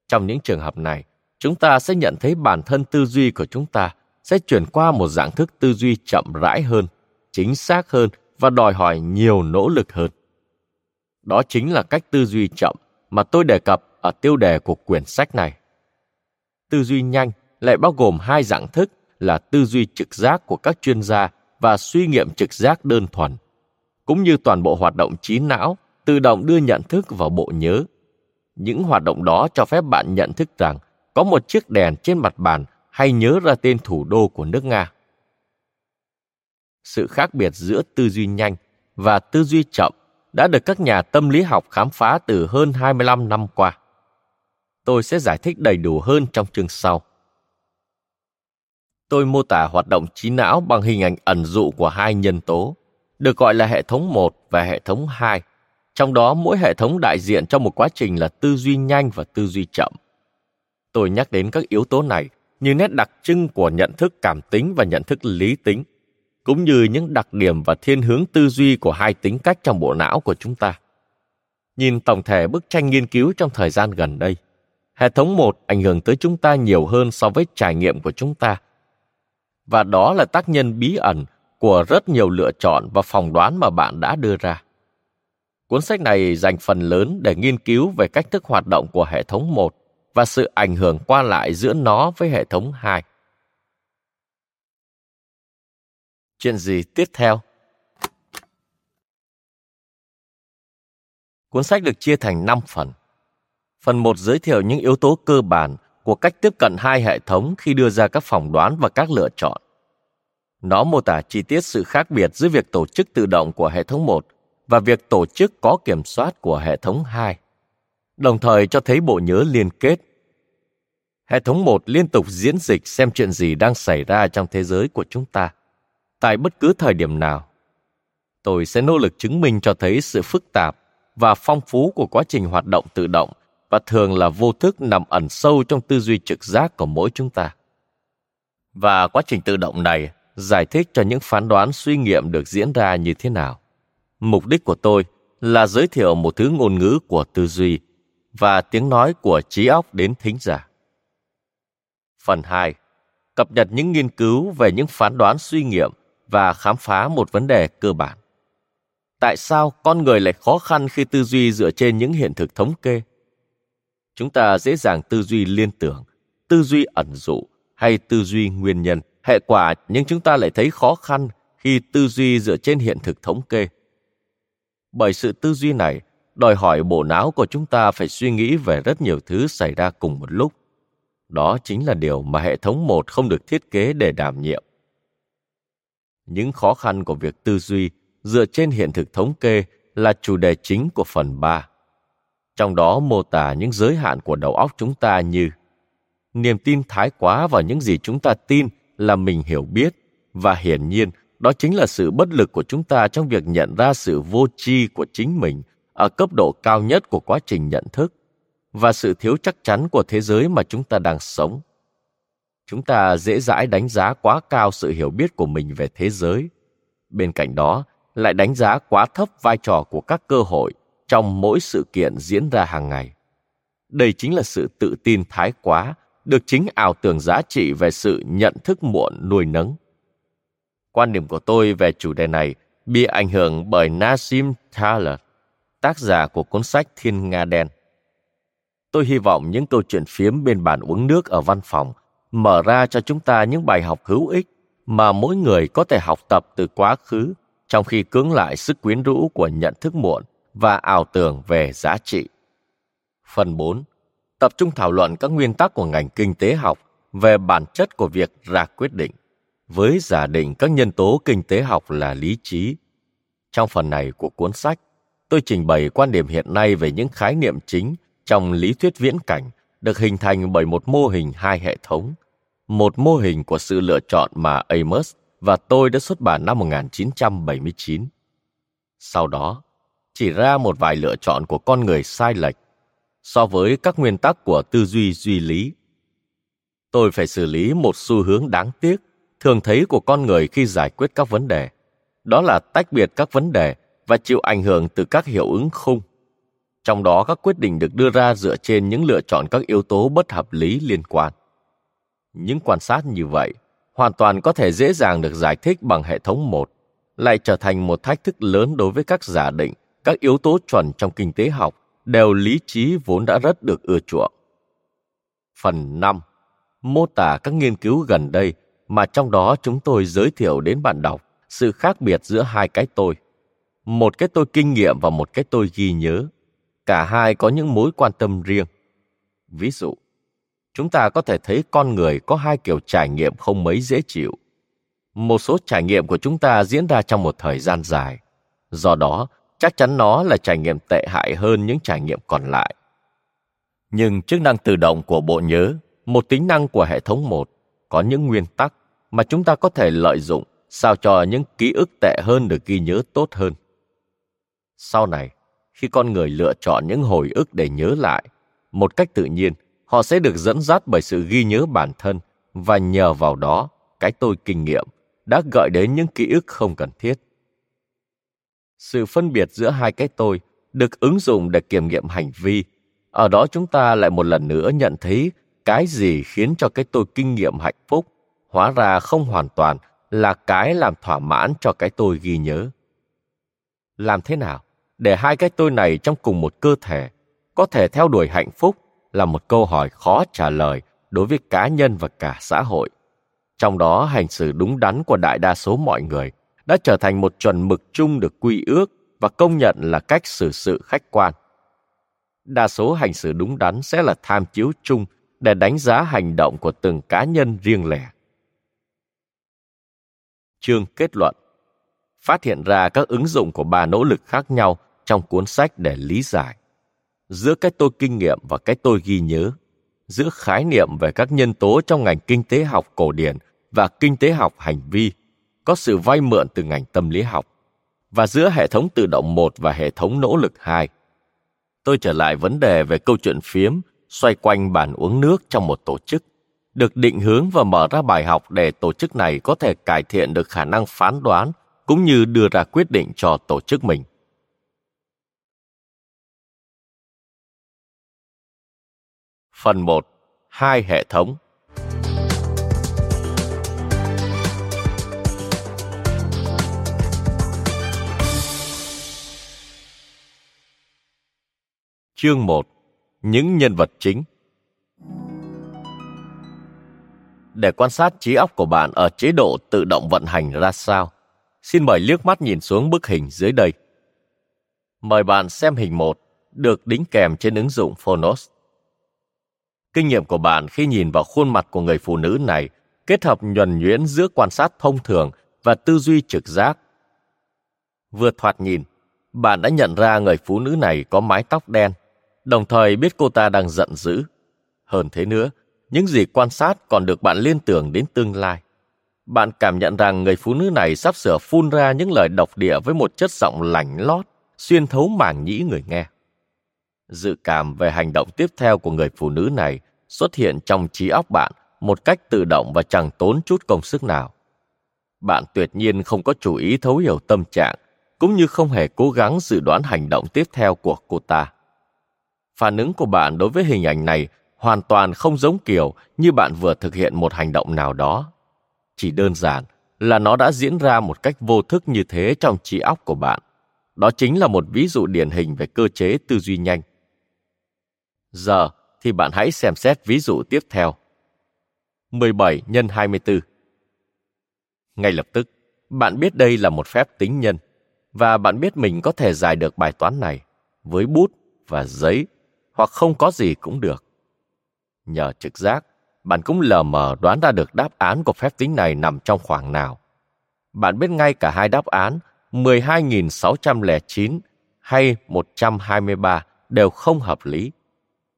Trong những trường hợp này, chúng ta sẽ nhận thấy bản thân tư duy của chúng ta sẽ chuyển qua một dạng thức tư duy chậm rãi hơn, chính xác hơn và đòi hỏi nhiều nỗ lực hơn. Đó chính là cách tư duy chậm mà tôi đề cập ở tiêu đề của quyển sách này. Tư duy nhanh lại bao gồm hai dạng thức là tư duy trực giác của các chuyên gia và suy nghiệm trực giác đơn thuần, cũng như toàn bộ hoạt động trí não tự động đưa nhận thức vào bộ nhớ. Những hoạt động đó cho phép bạn nhận thức rằng có một chiếc đèn trên mặt bàn hay nhớ ra tên thủ đô của nước Nga. Sự khác biệt giữa tư duy nhanh và tư duy chậm đã được các nhà tâm lý học khám phá từ hơn 25 năm qua. Tôi sẽ giải thích đầy đủ hơn trong chương sau. Tôi mô tả hoạt động trí não bằng hình ảnh ẩn dụ của hai nhân tố, được gọi là hệ thống 1 và hệ thống 2. Trong đó mỗi hệ thống đại diện cho một quá trình là tư duy nhanh và tư duy chậm. Tôi nhắc đến các yếu tố này như nét đặc trưng của nhận thức cảm tính và nhận thức lý tính, cũng như những đặc điểm và thiên hướng tư duy của hai tính cách trong bộ não của chúng ta. Nhìn tổng thể bức tranh nghiên cứu trong thời gian gần đây, hệ thống một ảnh hưởng tới chúng ta nhiều hơn so với trải nghiệm của chúng ta. Và đó là tác nhân bí ẩn của rất nhiều lựa chọn và phỏng đoán mà bạn đã đưa ra. Cuốn sách này dành phần lớn để nghiên cứu về cách thức hoạt động của hệ thống một và sự ảnh hưởng qua lại giữa nó với hệ thống hai. Chuyện gì tiếp theo? Cuốn sách được chia thành 5 phần. Phần 1 giới thiệu những yếu tố cơ bản của cách tiếp cận hai hệ thống khi đưa ra các phỏng đoán và các lựa chọn. Nó mô tả chi tiết sự khác biệt giữa việc tổ chức tự động của hệ thống 1 và việc tổ chức có kiểm soát của hệ thống 2, đồng thời cho thấy bộ nhớ liên kết. Hệ thống 1 liên tục diễn dịch xem chuyện gì đang xảy ra trong thế giới của chúng ta, tại bất cứ thời điểm nào. Tôi sẽ nỗ lực chứng minh cho thấy sự phức tạp và phong phú của quá trình hoạt động tự động và thường là vô thức nằm ẩn sâu trong tư duy trực giác của mỗi chúng ta. Và quá trình tự động này giải thích cho những phán đoán suy nghiệm được diễn ra như thế nào. Mục đích của tôi là giới thiệu một thứ ngôn ngữ của tư duy và tiếng nói của trí óc đến thính giả. Phần 2. Cập nhật những nghiên cứu về những phán đoán suy nghiệm và khám phá một vấn đề cơ bản. Tại sao con người lại khó khăn khi tư duy dựa trên những hiện thực thống kê? Chúng ta dễ dàng tư duy liên tưởng, tư duy ẩn dụ hay tư duy nguyên nhân, hệ quả nhưng chúng ta lại thấy khó khăn khi tư duy dựa trên hiện thực thống kê bởi sự tư duy này đòi hỏi bộ não của chúng ta phải suy nghĩ về rất nhiều thứ xảy ra cùng một lúc đó chính là điều mà hệ thống một không được thiết kế để đảm nhiệm những khó khăn của việc tư duy dựa trên hiện thực thống kê là chủ đề chính của phần 3. Trong đó mô tả những giới hạn của đầu óc chúng ta như niềm tin thái quá vào những gì chúng ta tin là mình hiểu biết và hiển nhiên đó chính là sự bất lực của chúng ta trong việc nhận ra sự vô tri của chính mình ở cấp độ cao nhất của quá trình nhận thức và sự thiếu chắc chắn của thế giới mà chúng ta đang sống chúng ta dễ dãi đánh giá quá cao sự hiểu biết của mình về thế giới. Bên cạnh đó lại đánh giá quá thấp vai trò của các cơ hội trong mỗi sự kiện diễn ra hàng ngày. Đây chính là sự tự tin thái quá được chính ảo tưởng giá trị về sự nhận thức muộn nuôi nấng. Quan điểm của tôi về chủ đề này bị ảnh hưởng bởi Nassim Taleb, tác giả của cuốn sách Thiên Nga Đen. Tôi hy vọng những câu chuyện phiếm bên bàn uống nước ở văn phòng mở ra cho chúng ta những bài học hữu ích mà mỗi người có thể học tập từ quá khứ trong khi cưỡng lại sức quyến rũ của nhận thức muộn và ảo tưởng về giá trị. Phần 4. Tập trung thảo luận các nguyên tắc của ngành kinh tế học về bản chất của việc ra quyết định với giả định các nhân tố kinh tế học là lý trí. Trong phần này của cuốn sách, tôi trình bày quan điểm hiện nay về những khái niệm chính trong lý thuyết viễn cảnh được hình thành bởi một mô hình hai hệ thống. Một mô hình của sự lựa chọn mà Amos và tôi đã xuất bản năm 1979. Sau đó, chỉ ra một vài lựa chọn của con người sai lệch so với các nguyên tắc của tư duy duy lý. Tôi phải xử lý một xu hướng đáng tiếc thường thấy của con người khi giải quyết các vấn đề đó là tách biệt các vấn đề và chịu ảnh hưởng từ các hiệu ứng khung trong đó các quyết định được đưa ra dựa trên những lựa chọn các yếu tố bất hợp lý liên quan những quan sát như vậy hoàn toàn có thể dễ dàng được giải thích bằng hệ thống một, lại trở thành một thách thức lớn đối với các giả định, các yếu tố chuẩn trong kinh tế học đều lý trí vốn đã rất được ưa chuộng. Phần 5. Mô tả các nghiên cứu gần đây mà trong đó chúng tôi giới thiệu đến bạn đọc sự khác biệt giữa hai cái tôi một cái tôi kinh nghiệm và một cái tôi ghi nhớ cả hai có những mối quan tâm riêng ví dụ chúng ta có thể thấy con người có hai kiểu trải nghiệm không mấy dễ chịu. Một số trải nghiệm của chúng ta diễn ra trong một thời gian dài. Do đó chắc chắn nó là trải nghiệm tệ hại hơn những trải nghiệm còn lại. Nhưng chức năng tự động của bộ nhớ một tính năng của hệ thống một có những nguyên tắc mà chúng ta có thể lợi dụng sao cho những ký ức tệ hơn được ghi nhớ tốt hơn. Sau này, khi con người lựa chọn những hồi ức để nhớ lại, một cách tự nhiên, họ sẽ được dẫn dắt bởi sự ghi nhớ bản thân. Và nhờ vào đó, cái tôi kinh nghiệm đã gợi đến những ký ức không cần thiết. Sự phân biệt giữa hai cái tôi được ứng dụng để kiểm nghiệm hành vi. Ở đó chúng ta lại một lần nữa nhận thấy cái gì khiến cho cái tôi kinh nghiệm hạnh phúc. Hóa ra không hoàn toàn là cái làm thỏa mãn cho cái tôi ghi nhớ. Làm thế nào để hai cái tôi này trong cùng một cơ thể có thể theo đuổi hạnh phúc? Là một câu hỏi khó trả lời đối với cá nhân và cả xã hội. Trong đó, hành xử đúng đắn của đại đa số mọi người đã trở thành một chuẩn mực chung được quy ước và công nhận là cách xử sự khách quan. Đa số hành xử đúng đắn sẽ là tham chiếu chung để đánh giá hành động của từng cá nhân riêng lẻ. Chương kết luận. Phát hiện ra các ứng dụng của ba nỗ lực khác nhau trong cuốn sách để lý giải giữa cái tôi kinh nghiệm và cái tôi ghi nhớ giữa khái niệm về các nhân tố trong ngành kinh tế học cổ điển và kinh tế học hành vi có sự vay mượn từ ngành tâm lý học và giữa hệ thống tự động một và hệ thống nỗ lực hai. Tôi trở lại vấn đề về câu chuyện phiếm xoay quanh bàn uống nước trong một tổ chức, được định hướng và mở ra bài học để tổ chức này có thể cải thiện được khả năng phán đoán cũng như đưa ra quyết định cho tổ chức mình. Phần 1. Hai hệ thống Chương 1. Những nhân vật chính Để quan sát trí óc của bạn ở chế độ tự động vận hành ra sao, xin mời liếc mắt nhìn xuống bức hình dưới đây. Mời bạn xem hình 1, được đính kèm trên ứng dụng Phonos. Kinh nghiệm của bạn khi nhìn vào khuôn mặt của người phụ nữ này kết hợp nhuần nhuyễn giữa quan sát thông thường và tư duy trực giác. Vừa thoạt nhìn, bạn đã nhận ra người phụ nữ này có mái tóc đen, đồng thời biết cô ta đang giận dữ. Hơn thế nữa, những gì quan sát còn được bạn liên tưởng đến tương lai. Bạn cảm nhận rằng người phụ nữ này sắp sửa phun ra những lời độc địa với một chất giọng lạnh lót, xuyên thấu màng nhĩ người nghe. Dự cảm về hành động tiếp theo của người phụ nữ này xuất hiện trong trí óc bạn một cách tự động và chẳng tốn chút công sức nào. Bạn tuyệt nhiên không có chủ ý thấu hiểu tâm trạng, cũng như không hề cố gắng dự đoán hành động tiếp theo của cô ta. Phản ứng của bạn đối với hình ảnh này hoàn toàn không giống kiểu như bạn vừa thực hiện một hành động nào đó. Chỉ đơn giản là nó đã diễn ra một cách vô thức như thế trong trí óc của bạn. Đó chính là một ví dụ điển hình về cơ chế tư duy nhanh. Giờ thì bạn hãy xem xét ví dụ tiếp theo. 17 x 24 Ngay lập tức, bạn biết đây là một phép tính nhân và bạn biết mình có thể giải được bài toán này với bút và giấy hoặc không có gì cũng được. Nhờ trực giác, bạn cũng lờ mờ đoán ra được đáp án của phép tính này nằm trong khoảng nào. Bạn biết ngay cả hai đáp án 12.609 hay 123 đều không hợp lý.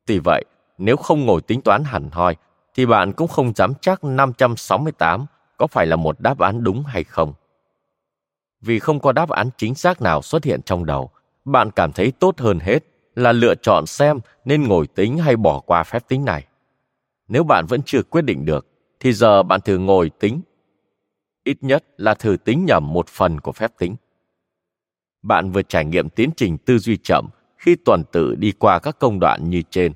Tuy vậy, nếu không ngồi tính toán hẳn hoi, thì bạn cũng không dám chắc 568 có phải là một đáp án đúng hay không. Vì không có đáp án chính xác nào xuất hiện trong đầu, bạn cảm thấy tốt hơn hết là lựa chọn xem nên ngồi tính hay bỏ qua phép tính này. Nếu bạn vẫn chưa quyết định được, thì giờ bạn thử ngồi tính. Ít nhất là thử tính nhầm một phần của phép tính. Bạn vừa trải nghiệm tiến trình tư duy chậm khi tuần tự đi qua các công đoạn như trên.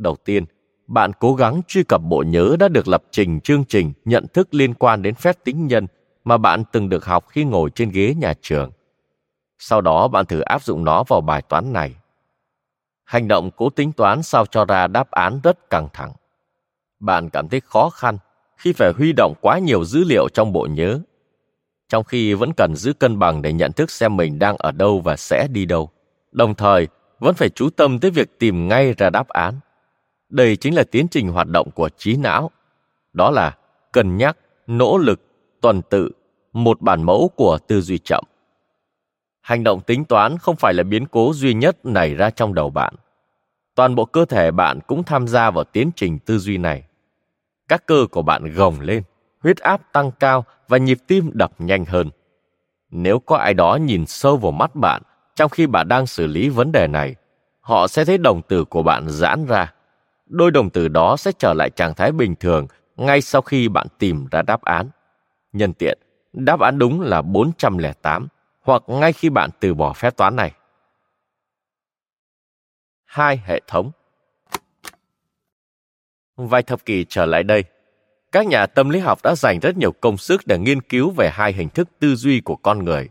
Đầu tiên, bạn cố gắng truy cập bộ nhớ đã được lập trình chương trình nhận thức liên quan đến phép tính nhân mà bạn từng được học khi ngồi trên ghế nhà trường. Sau đó bạn thử áp dụng nó vào bài toán này. Hành động cố tính toán sao cho ra đáp án rất căng thẳng. Bạn cảm thấy khó khăn khi phải huy động quá nhiều dữ liệu trong bộ nhớ, trong khi vẫn cần giữ cân bằng để nhận thức xem mình đang ở đâu và sẽ đi đâu. Đồng thời, vẫn phải chú tâm tới việc tìm ngay ra đáp án. Đây chính là tiến trình hoạt động của trí não. Đó là cân nhắc, nỗ lực, tuần tự, một bản mẫu của tư duy chậm. Hành động tính toán không phải là biến cố duy nhất nảy ra trong đầu bạn. Toàn bộ cơ thể bạn cũng tham gia vào tiến trình tư duy này. Các cơ của bạn gồng lên, huyết áp tăng cao và nhịp tim đập nhanh hơn. Nếu có ai đó nhìn sâu vào mắt bạn trong khi bạn đang xử lý vấn đề này, họ sẽ thấy đồng tử của bạn giãn ra. Đôi đồng từ đó sẽ trở lại trạng thái bình thường ngay sau khi bạn tìm ra đáp án. Nhân tiện, đáp án đúng là 408 hoặc ngay khi bạn từ bỏ phép toán này. hai hệ thống. Vài thập kỷ trở lại đây, các nhà tâm lý học đã dành rất nhiều công sức để nghiên cứu về hai hình thức tư duy của con người.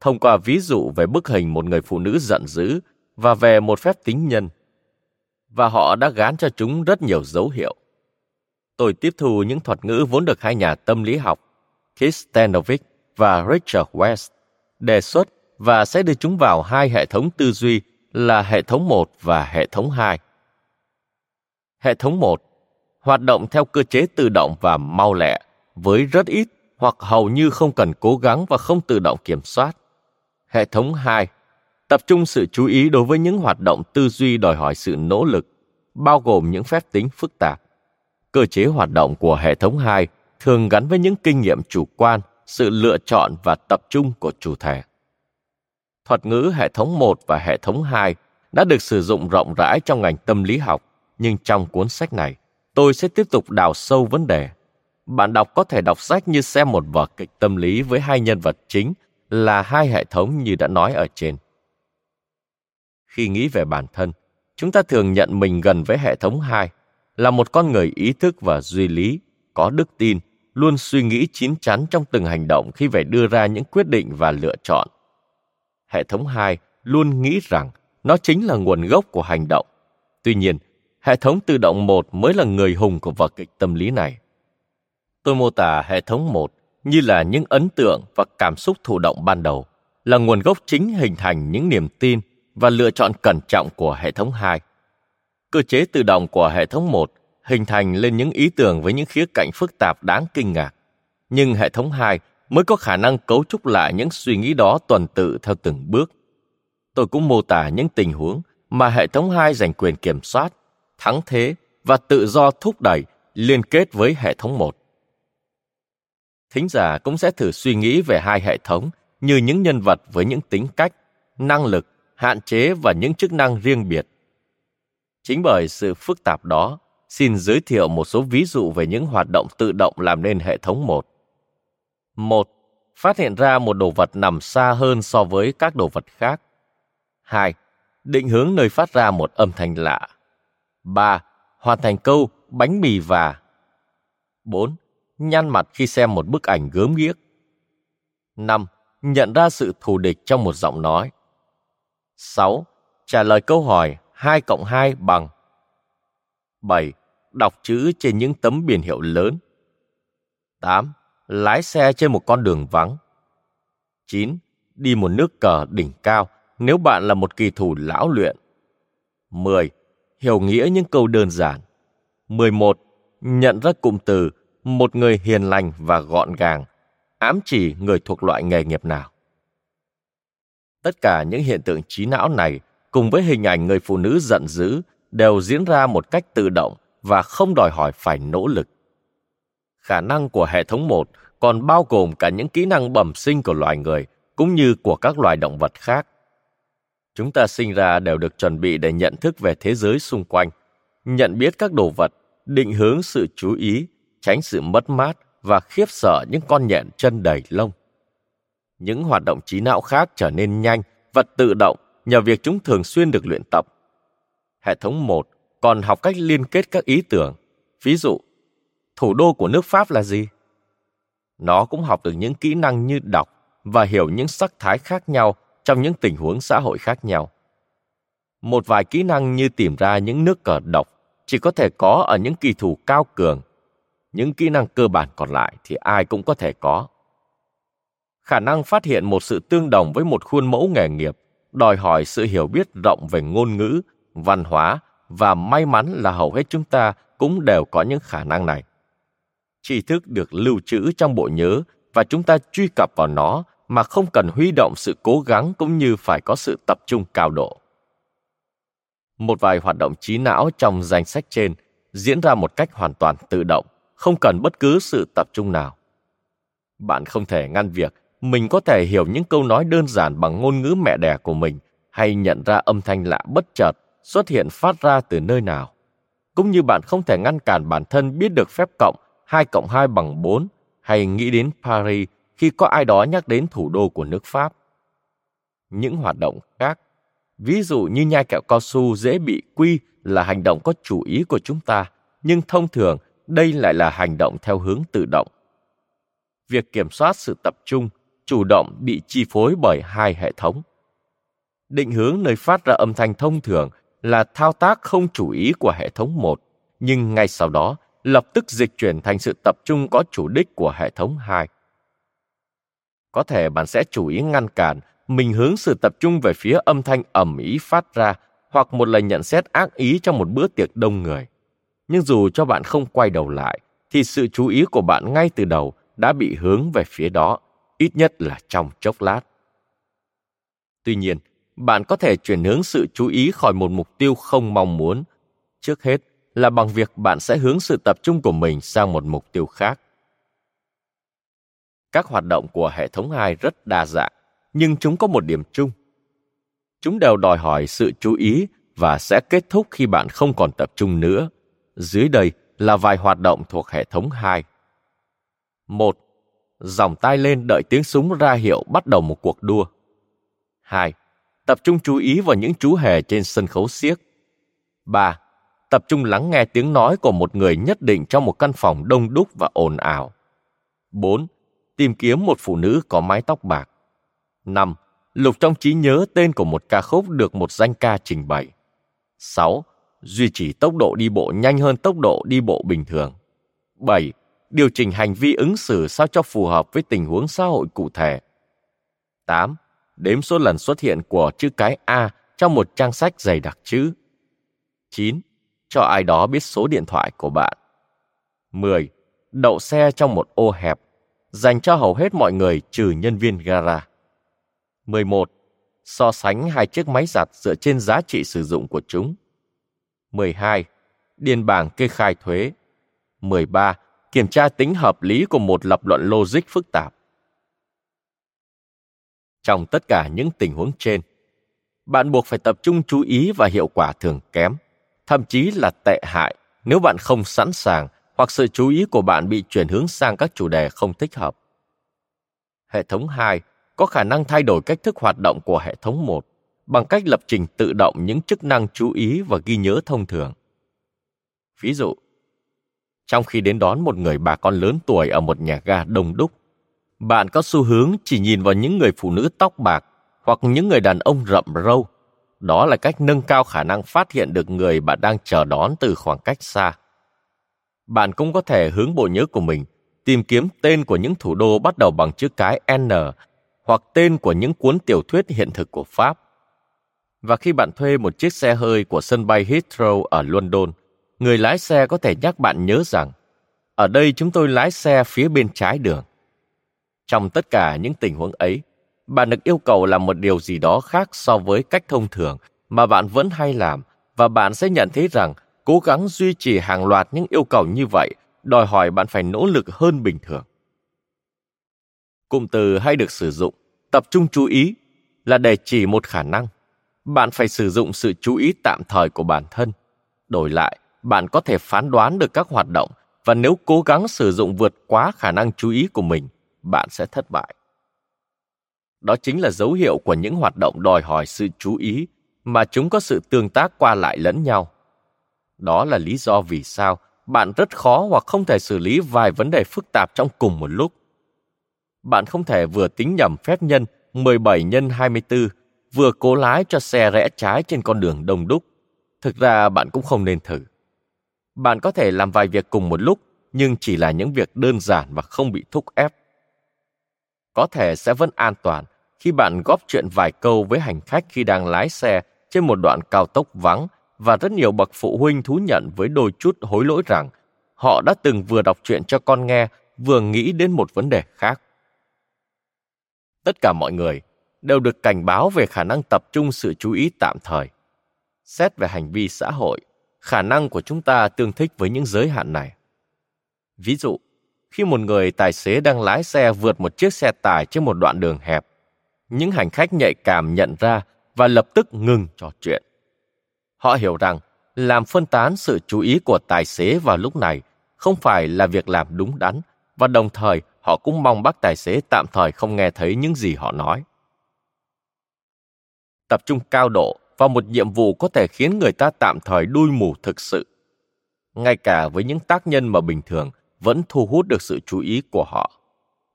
Thông qua ví dụ về bức hình một người phụ nữ giận dữ và về một phép tính nhân. Và họ đã gán cho chúng rất nhiều dấu hiệu. Tôi tiếp thu những thuật ngữ vốn được hai nhà tâm lý học, Keith Stanovic và Richard West, đề xuất và sẽ đưa chúng vào hai hệ thống tư duy là hệ thống 1 và hệ thống 2. Hệ thống 1 hoạt động theo cơ chế tự động và mau lẹ, với rất ít hoặc hầu như không cần cố gắng và không tự động kiểm soát. Hệ thống 2 tập trung sự chú ý đối với những hoạt động tư duy đòi hỏi sự nỗ lực, bao gồm những phép tính phức tạp. Cơ chế hoạt động của hệ thống 2 thường gắn với những kinh nghiệm chủ quan, sự lựa chọn và tập trung của chủ thể. Thuật ngữ hệ thống 1 và hệ thống 2 đã được sử dụng rộng rãi trong ngành tâm lý học, nhưng trong cuốn sách này, tôi sẽ tiếp tục đào sâu vấn đề. Bạn đọc có thể đọc sách như xem một vở kịch tâm lý với hai nhân vật chính là hai hệ thống như đã nói ở trên. Khi nghĩ về bản thân, chúng ta thường nhận mình gần với hệ thống 2, là một con người ý thức và duy lý, có đức tin, luôn suy nghĩ chín chắn trong từng hành động khi phải đưa ra những quyết định và lựa chọn. Hệ thống 2 luôn nghĩ rằng nó chính là nguồn gốc của hành động. Tuy nhiên, hệ thống tự động một mới là người hùng của vở kịch tâm lý này. Tôi mô tả hệ thống một như là những ấn tượng và cảm xúc thụ động ban đầu, là nguồn gốc chính hình thành những niềm tin và lựa chọn cẩn trọng của hệ thống 2. Cơ chế tự động của hệ thống 1 hình thành lên những ý tưởng với những khía cạnh phức tạp đáng kinh ngạc. Nhưng hệ thống 2 mới có khả năng cấu trúc lại những suy nghĩ đó tuần tự theo từng bước. Tôi cũng mô tả những tình huống mà hệ thống 2 giành quyền kiểm soát, thắng thế và tự do thúc đẩy liên kết với hệ thống 1. Thính giả cũng sẽ thử suy nghĩ về hai hệ thống như những nhân vật với những tính cách, năng lực, hạn chế và những chức năng riêng biệt. Chính bởi sự phức tạp đó, xin giới thiệu một số ví dụ về những hoạt động tự động làm nên hệ thống một. Một, phát hiện ra một đồ vật nằm xa hơn so với các đồ vật khác. 2. Định hướng nơi phát ra một âm thanh lạ. 3. Hoàn thành câu bánh mì và. 4. Nhăn mặt khi xem một bức ảnh gớm ghiếc. 5. Nhận ra sự thù địch trong một giọng nói. 6. Trả lời câu hỏi 2 cộng 2 bằng 7. Đọc chữ trên những tấm biển hiệu lớn. 8. Lái xe trên một con đường vắng. 9. Đi một nước cờ đỉnh cao nếu bạn là một kỳ thủ lão luyện. 10. Hiểu nghĩa những câu đơn giản. 11. Nhận ra cụm từ một người hiền lành và gọn gàng, ám chỉ người thuộc loại nghề nghiệp nào. Tất cả những hiện tượng trí não này cùng với hình ảnh người phụ nữ giận dữ đều diễn ra một cách tự động và không đòi hỏi phải nỗ lực. Khả năng của hệ thống một còn bao gồm cả những kỹ năng bẩm sinh của loài người cũng như của các loài động vật khác. Chúng ta sinh ra đều được chuẩn bị để nhận thức về thế giới xung quanh, nhận biết các đồ vật, định hướng sự chú ý, tránh sự mất mát và khiếp sợ những con nhện chân đầy lông. Những hoạt động trí não khác trở nên nhanh và tự động nhờ việc chúng thường xuyên được luyện tập. Hệ thống 1 còn học cách liên kết các ý tưởng. Ví dụ, thủ đô của nước Pháp là gì? Nó cũng học được những kỹ năng như đọc và hiểu những sắc thái khác nhau trong những tình huống xã hội khác nhau. Một vài kỹ năng như tìm ra những nước cờ độc chỉ có thể có ở những kỳ thủ cao cường. Những kỹ năng cơ bản còn lại thì ai cũng có thể có. Khả năng phát hiện một sự tương đồng với một khuôn mẫu nghề nghiệp đòi hỏi sự hiểu biết rộng về ngôn ngữ, văn hóa và may mắn là hầu hết chúng ta cũng đều có những khả năng này. Tri thức được lưu trữ trong bộ nhớ và chúng ta truy cập vào nó mà không cần huy động sự cố gắng cũng như phải có sự tập trung cao độ. Một vài hoạt động trí não trong danh sách trên diễn ra một cách hoàn toàn tự động, không cần bất cứ sự tập trung nào. Bạn không thể ngăn việc mình có thể hiểu những câu nói đơn giản bằng ngôn ngữ mẹ đẻ của mình hay nhận ra âm thanh lạ bất chợt xuất hiện phát ra từ nơi nào. Cũng như bạn không thể ngăn cản bản thân biết được phép cộng 2 cộng 2 bằng 4 hay nghĩ đến Paris khi có ai đó nhắc đến thủ đô của nước Pháp. Những hoạt động khác, Ví dụ như nhai kẹo cao su dễ bị quy là hành động có chủ ý của chúng ta, nhưng thông thường đây lại là hành động theo hướng tự động. Việc kiểm soát sự tập trung, chủ động bị chi phối bởi hai hệ thống. Định hướng nơi phát ra âm thanh thông thường là thao tác không chủ ý của hệ thống 1, nhưng ngay sau đó lập tức dịch chuyển thành sự tập trung có chủ đích của hệ thống 2. Có thể bạn sẽ chủ ý ngăn cản mình hướng sự tập trung về phía âm thanh ẩm ý phát ra hoặc một lời nhận xét ác ý trong một bữa tiệc đông người. Nhưng dù cho bạn không quay đầu lại, thì sự chú ý của bạn ngay từ đầu đã bị hướng về phía đó, ít nhất là trong chốc lát. Tuy nhiên, bạn có thể chuyển hướng sự chú ý khỏi một mục tiêu không mong muốn. Trước hết là bằng việc bạn sẽ hướng sự tập trung của mình sang một mục tiêu khác. Các hoạt động của hệ thống 2 rất đa dạng, nhưng chúng có một điểm chung. Chúng đều đòi hỏi sự chú ý và sẽ kết thúc khi bạn không còn tập trung nữa. Dưới đây là vài hoạt động thuộc hệ thống 2. 1. Dòng tay lên đợi tiếng súng ra hiệu bắt đầu một cuộc đua. 2. Tập trung chú ý vào những chú hề trên sân khấu xiếc. 3. Tập trung lắng nghe tiếng nói của một người nhất định trong một căn phòng đông đúc và ồn ào. 4. Tìm kiếm một phụ nữ có mái tóc bạc. 5. Lục trong trí nhớ tên của một ca khúc được một danh ca trình bày. 6. Duy trì tốc độ đi bộ nhanh hơn tốc độ đi bộ bình thường. 7. Điều chỉnh hành vi ứng xử sao cho phù hợp với tình huống xã hội cụ thể. 8. Đếm số lần xuất hiện của chữ cái A trong một trang sách dày đặc chữ. 9. Cho ai đó biết số điện thoại của bạn. 10. Đậu xe trong một ô hẹp, dành cho hầu hết mọi người trừ nhân viên gara. 11. So sánh hai chiếc máy giặt dựa trên giá trị sử dụng của chúng. 12. Điền bảng kê khai thuế. 13. Kiểm tra tính hợp lý của một lập luận logic phức tạp. Trong tất cả những tình huống trên, bạn buộc phải tập trung chú ý và hiệu quả thường kém, thậm chí là tệ hại nếu bạn không sẵn sàng hoặc sự chú ý của bạn bị chuyển hướng sang các chủ đề không thích hợp. Hệ thống 2 có khả năng thay đổi cách thức hoạt động của hệ thống 1 bằng cách lập trình tự động những chức năng chú ý và ghi nhớ thông thường. Ví dụ, trong khi đến đón một người bà con lớn tuổi ở một nhà ga đông đúc, bạn có xu hướng chỉ nhìn vào những người phụ nữ tóc bạc hoặc những người đàn ông rậm râu. Đó là cách nâng cao khả năng phát hiện được người bạn đang chờ đón từ khoảng cách xa. Bạn cũng có thể hướng bộ nhớ của mình tìm kiếm tên của những thủ đô bắt đầu bằng chữ cái N hoặc tên của những cuốn tiểu thuyết hiện thực của Pháp. Và khi bạn thuê một chiếc xe hơi của sân bay Heathrow ở London, người lái xe có thể nhắc bạn nhớ rằng ở đây chúng tôi lái xe phía bên trái đường. Trong tất cả những tình huống ấy, bạn được yêu cầu làm một điều gì đó khác so với cách thông thường mà bạn vẫn hay làm và bạn sẽ nhận thấy rằng cố gắng duy trì hàng loạt những yêu cầu như vậy đòi hỏi bạn phải nỗ lực hơn bình thường. Cụm từ hay được sử dụng, tập trung chú ý là để chỉ một khả năng. Bạn phải sử dụng sự chú ý tạm thời của bản thân. Đổi lại, bạn có thể phán đoán được các hoạt động và nếu cố gắng sử dụng vượt quá khả năng chú ý của mình, bạn sẽ thất bại. Đó chính là dấu hiệu của những hoạt động đòi hỏi sự chú ý mà chúng có sự tương tác qua lại lẫn nhau. Đó là lý do vì sao bạn rất khó hoặc không thể xử lý vài vấn đề phức tạp trong cùng một lúc bạn không thể vừa tính nhầm phép nhân 17 nhân 24, vừa cố lái cho xe rẽ trái trên con đường đông đúc. Thực ra bạn cũng không nên thử. Bạn có thể làm vài việc cùng một lúc, nhưng chỉ là những việc đơn giản và không bị thúc ép. Có thể sẽ vẫn an toàn khi bạn góp chuyện vài câu với hành khách khi đang lái xe trên một đoạn cao tốc vắng và rất nhiều bậc phụ huynh thú nhận với đôi chút hối lỗi rằng họ đã từng vừa đọc chuyện cho con nghe vừa nghĩ đến một vấn đề khác tất cả mọi người đều được cảnh báo về khả năng tập trung sự chú ý tạm thời. Xét về hành vi xã hội, khả năng của chúng ta tương thích với những giới hạn này. Ví dụ, khi một người tài xế đang lái xe vượt một chiếc xe tải trên một đoạn đường hẹp, những hành khách nhạy cảm nhận ra và lập tức ngừng trò chuyện. Họ hiểu rằng làm phân tán sự chú ý của tài xế vào lúc này không phải là việc làm đúng đắn và đồng thời họ cũng mong bác tài xế tạm thời không nghe thấy những gì họ nói. Tập trung cao độ vào một nhiệm vụ có thể khiến người ta tạm thời đuôi mù thực sự. Ngay cả với những tác nhân mà bình thường vẫn thu hút được sự chú ý của họ.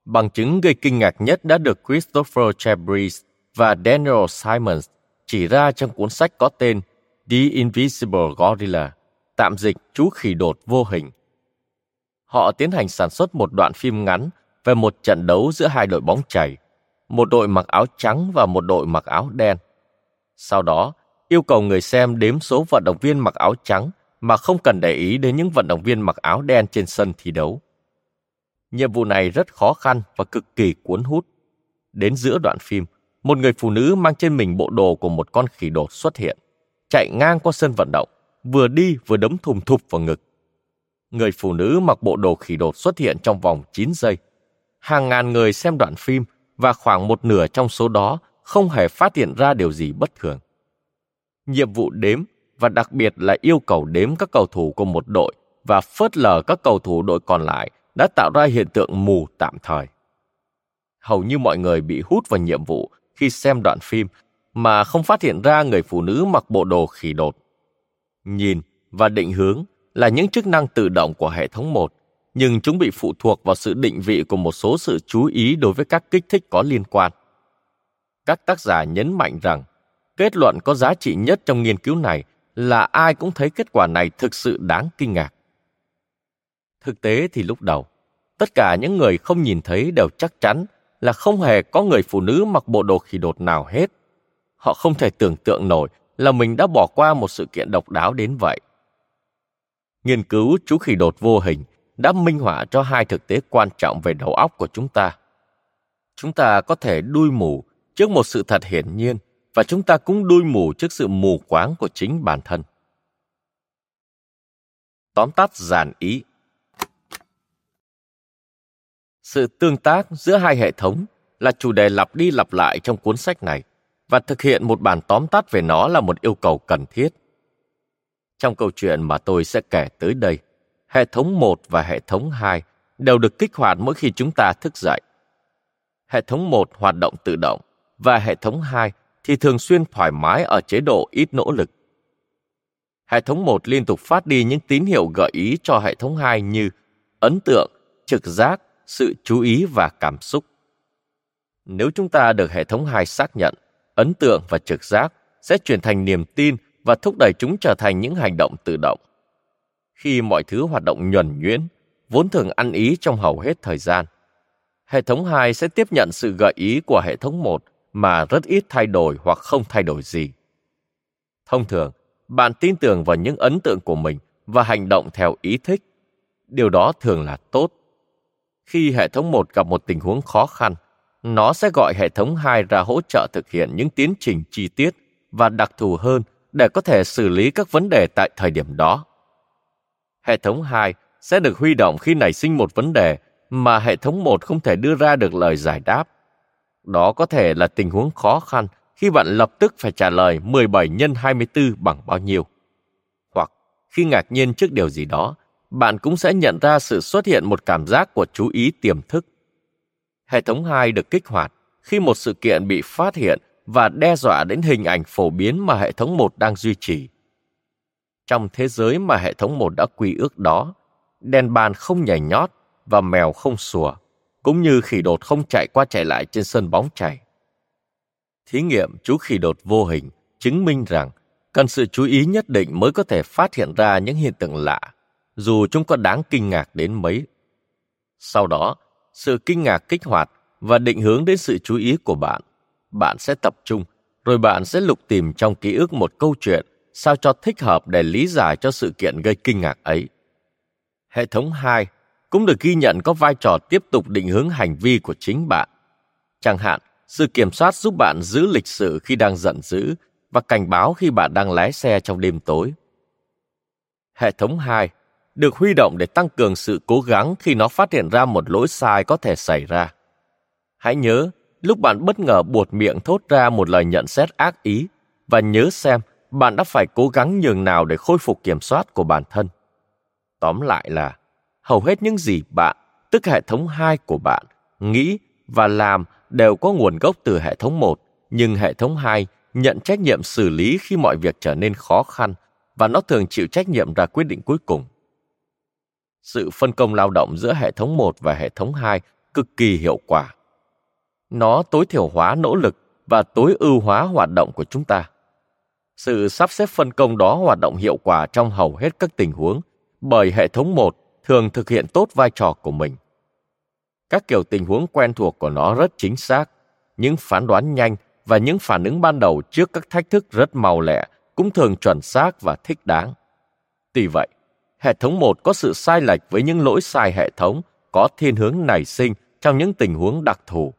Bằng chứng gây kinh ngạc nhất đã được Christopher Chabris và Daniel Simons chỉ ra trong cuốn sách có tên The Invisible Gorilla, tạm dịch chú khỉ đột vô hình. Họ tiến hành sản xuất một đoạn phim ngắn về một trận đấu giữa hai đội bóng chày, một đội mặc áo trắng và một đội mặc áo đen. Sau đó, yêu cầu người xem đếm số vận động viên mặc áo trắng mà không cần để ý đến những vận động viên mặc áo đen trên sân thi đấu. Nhiệm vụ này rất khó khăn và cực kỳ cuốn hút. Đến giữa đoạn phim, một người phụ nữ mang trên mình bộ đồ của một con khỉ đột xuất hiện, chạy ngang qua sân vận động, vừa đi vừa đấm thùng thụp vào ngực. Người phụ nữ mặc bộ đồ khỉ đột xuất hiện trong vòng 9 giây. Hàng ngàn người xem đoạn phim và khoảng một nửa trong số đó không hề phát hiện ra điều gì bất thường. Nhiệm vụ đếm và đặc biệt là yêu cầu đếm các cầu thủ của một đội và phớt lờ các cầu thủ đội còn lại đã tạo ra hiện tượng mù tạm thời. Hầu như mọi người bị hút vào nhiệm vụ khi xem đoạn phim mà không phát hiện ra người phụ nữ mặc bộ đồ khỉ đột. Nhìn và định hướng là những chức năng tự động của hệ thống một, nhưng chúng bị phụ thuộc vào sự định vị của một số sự chú ý đối với các kích thích có liên quan. Các tác giả nhấn mạnh rằng kết luận có giá trị nhất trong nghiên cứu này là ai cũng thấy kết quả này thực sự đáng kinh ngạc. Thực tế thì lúc đầu, tất cả những người không nhìn thấy đều chắc chắn là không hề có người phụ nữ mặc bộ đồ khỉ đột nào hết. Họ không thể tưởng tượng nổi là mình đã bỏ qua một sự kiện độc đáo đến vậy. Nghiên cứu chú khỉ đột vô hình đã minh họa cho hai thực tế quan trọng về đầu óc của chúng ta. Chúng ta có thể đuôi mù trước một sự thật hiển nhiên và chúng ta cũng đuôi mù trước sự mù quáng của chính bản thân. Tóm tắt giản ý sự tương tác giữa hai hệ thống là chủ đề lặp đi lặp lại trong cuốn sách này và thực hiện một bản tóm tắt về nó là một yêu cầu cần thiết. Trong câu chuyện mà tôi sẽ kể tới đây, hệ thống 1 và hệ thống 2 đều được kích hoạt mỗi khi chúng ta thức dậy. Hệ thống 1 hoạt động tự động và hệ thống 2 thì thường xuyên thoải mái ở chế độ ít nỗ lực. Hệ thống 1 liên tục phát đi những tín hiệu gợi ý cho hệ thống 2 như ấn tượng, trực giác, sự chú ý và cảm xúc. Nếu chúng ta được hệ thống 2 xác nhận, ấn tượng và trực giác sẽ chuyển thành niềm tin và thúc đẩy chúng trở thành những hành động tự động. Khi mọi thứ hoạt động nhuần nhuyễn, vốn thường ăn ý trong hầu hết thời gian, hệ thống 2 sẽ tiếp nhận sự gợi ý của hệ thống 1 mà rất ít thay đổi hoặc không thay đổi gì. Thông thường, bạn tin tưởng vào những ấn tượng của mình và hành động theo ý thích. Điều đó thường là tốt khi hệ thống 1 gặp một tình huống khó khăn, nó sẽ gọi hệ thống 2 ra hỗ trợ thực hiện những tiến trình chi tiết và đặc thù hơn để có thể xử lý các vấn đề tại thời điểm đó. Hệ thống 2 sẽ được huy động khi nảy sinh một vấn đề mà hệ thống 1 không thể đưa ra được lời giải đáp. Đó có thể là tình huống khó khăn khi bạn lập tức phải trả lời 17 x 24 bằng bao nhiêu. Hoặc khi ngạc nhiên trước điều gì đó bạn cũng sẽ nhận ra sự xuất hiện một cảm giác của chú ý tiềm thức. Hệ thống 2 được kích hoạt khi một sự kiện bị phát hiện và đe dọa đến hình ảnh phổ biến mà hệ thống 1 đang duy trì. Trong thế giới mà hệ thống 1 đã quy ước đó, đèn bàn không nhảy nhót và mèo không sủa, cũng như khỉ đột không chạy qua chạy lại trên sân bóng chảy. Thí nghiệm chú khỉ đột vô hình chứng minh rằng cần sự chú ý nhất định mới có thể phát hiện ra những hiện tượng lạ dù chúng có đáng kinh ngạc đến mấy. Sau đó, sự kinh ngạc kích hoạt và định hướng đến sự chú ý của bạn. Bạn sẽ tập trung, rồi bạn sẽ lục tìm trong ký ức một câu chuyện sao cho thích hợp để lý giải cho sự kiện gây kinh ngạc ấy. Hệ thống 2 cũng được ghi nhận có vai trò tiếp tục định hướng hành vi của chính bạn. Chẳng hạn, sự kiểm soát giúp bạn giữ lịch sự khi đang giận dữ và cảnh báo khi bạn đang lái xe trong đêm tối. Hệ thống 2 được huy động để tăng cường sự cố gắng khi nó phát hiện ra một lỗi sai có thể xảy ra. Hãy nhớ, lúc bạn bất ngờ buột miệng thốt ra một lời nhận xét ác ý và nhớ xem bạn đã phải cố gắng nhường nào để khôi phục kiểm soát của bản thân. Tóm lại là, hầu hết những gì bạn, tức hệ thống 2 của bạn, nghĩ và làm đều có nguồn gốc từ hệ thống 1, nhưng hệ thống 2 nhận trách nhiệm xử lý khi mọi việc trở nên khó khăn và nó thường chịu trách nhiệm ra quyết định cuối cùng. Sự phân công lao động giữa hệ thống 1 và hệ thống 2 cực kỳ hiệu quả. Nó tối thiểu hóa nỗ lực và tối ưu hóa hoạt động của chúng ta. Sự sắp xếp phân công đó hoạt động hiệu quả trong hầu hết các tình huống bởi hệ thống 1 thường thực hiện tốt vai trò của mình. Các kiểu tình huống quen thuộc của nó rất chính xác, những phán đoán nhanh và những phản ứng ban đầu trước các thách thức rất màu lẹ cũng thường chuẩn xác và thích đáng. Tuy vậy, hệ thống 1 có sự sai lệch với những lỗi sai hệ thống có thiên hướng nảy sinh trong những tình huống đặc thù.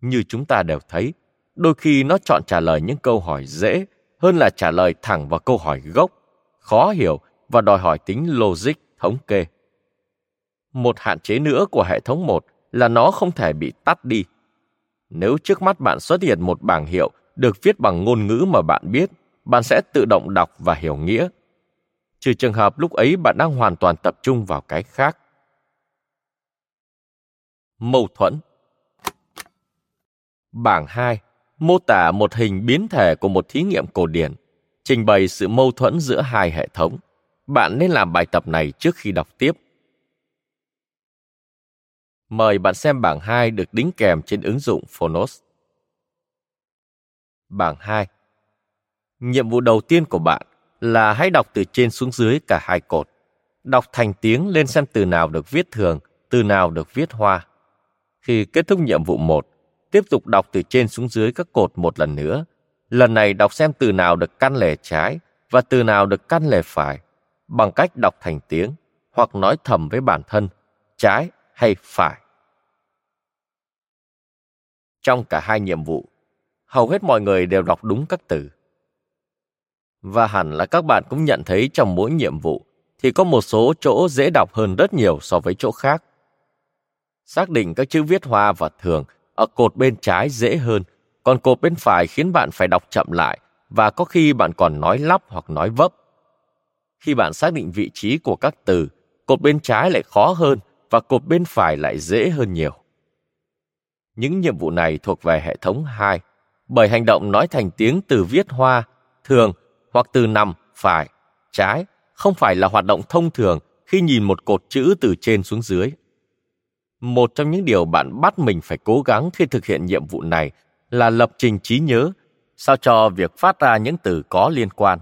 Như chúng ta đều thấy, đôi khi nó chọn trả lời những câu hỏi dễ hơn là trả lời thẳng vào câu hỏi gốc, khó hiểu và đòi hỏi tính logic, thống kê. Một hạn chế nữa của hệ thống 1 là nó không thể bị tắt đi. Nếu trước mắt bạn xuất hiện một bảng hiệu được viết bằng ngôn ngữ mà bạn biết, bạn sẽ tự động đọc và hiểu nghĩa. Trừ trường hợp lúc ấy bạn đang hoàn toàn tập trung vào cái khác. Mâu thuẫn Bảng 2 mô tả một hình biến thể của một thí nghiệm cổ điển, trình bày sự mâu thuẫn giữa hai hệ thống. Bạn nên làm bài tập này trước khi đọc tiếp. Mời bạn xem bảng 2 được đính kèm trên ứng dụng Phonos. Bảng 2 Nhiệm vụ đầu tiên của bạn là hãy đọc từ trên xuống dưới cả hai cột. Đọc thành tiếng lên xem từ nào được viết thường, từ nào được viết hoa. Khi kết thúc nhiệm vụ 1, tiếp tục đọc từ trên xuống dưới các cột một lần nữa. Lần này đọc xem từ nào được căn lề trái và từ nào được căn lề phải, bằng cách đọc thành tiếng hoặc nói thầm với bản thân, trái hay phải. Trong cả hai nhiệm vụ, hầu hết mọi người đều đọc đúng các từ. Và hẳn là các bạn cũng nhận thấy trong mỗi nhiệm vụ thì có một số chỗ dễ đọc hơn rất nhiều so với chỗ khác. Xác định các chữ viết hoa và thường ở cột bên trái dễ hơn, còn cột bên phải khiến bạn phải đọc chậm lại và có khi bạn còn nói lắp hoặc nói vấp. Khi bạn xác định vị trí của các từ, cột bên trái lại khó hơn và cột bên phải lại dễ hơn nhiều. Những nhiệm vụ này thuộc về hệ thống 2, bởi hành động nói thành tiếng từ viết hoa, thường hoặc từ nằm, phải, trái không phải là hoạt động thông thường khi nhìn một cột chữ từ trên xuống dưới một trong những điều bạn bắt mình phải cố gắng khi thực hiện nhiệm vụ này là lập trình trí nhớ sao cho việc phát ra những từ có liên quan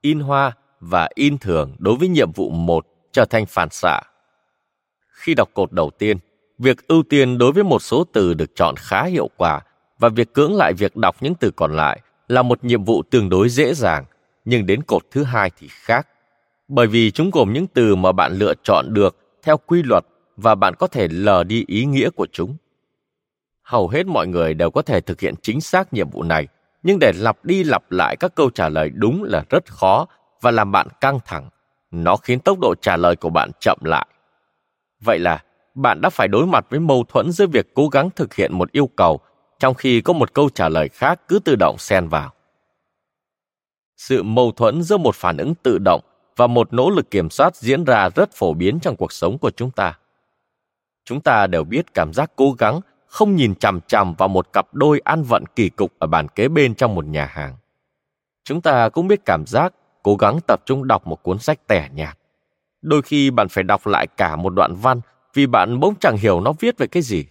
in hoa và in thường đối với nhiệm vụ một trở thành phản xạ khi đọc cột đầu tiên việc ưu tiên đối với một số từ được chọn khá hiệu quả và việc cưỡng lại việc đọc những từ còn lại là một nhiệm vụ tương đối dễ dàng nhưng đến cột thứ hai thì khác bởi vì chúng gồm những từ mà bạn lựa chọn được theo quy luật và bạn có thể lờ đi ý nghĩa của chúng. Hầu hết mọi người đều có thể thực hiện chính xác nhiệm vụ này, nhưng để lặp đi lặp lại các câu trả lời đúng là rất khó và làm bạn căng thẳng. Nó khiến tốc độ trả lời của bạn chậm lại. Vậy là, bạn đã phải đối mặt với mâu thuẫn giữa việc cố gắng thực hiện một yêu cầu, trong khi có một câu trả lời khác cứ tự động xen vào. Sự mâu thuẫn giữa một phản ứng tự động và một nỗ lực kiểm soát diễn ra rất phổ biến trong cuộc sống của chúng ta chúng ta đều biết cảm giác cố gắng không nhìn chằm chằm vào một cặp đôi ăn vận kỳ cục ở bàn kế bên trong một nhà hàng. Chúng ta cũng biết cảm giác cố gắng tập trung đọc một cuốn sách tẻ nhạt. Đôi khi bạn phải đọc lại cả một đoạn văn vì bạn bỗng chẳng hiểu nó viết về cái gì.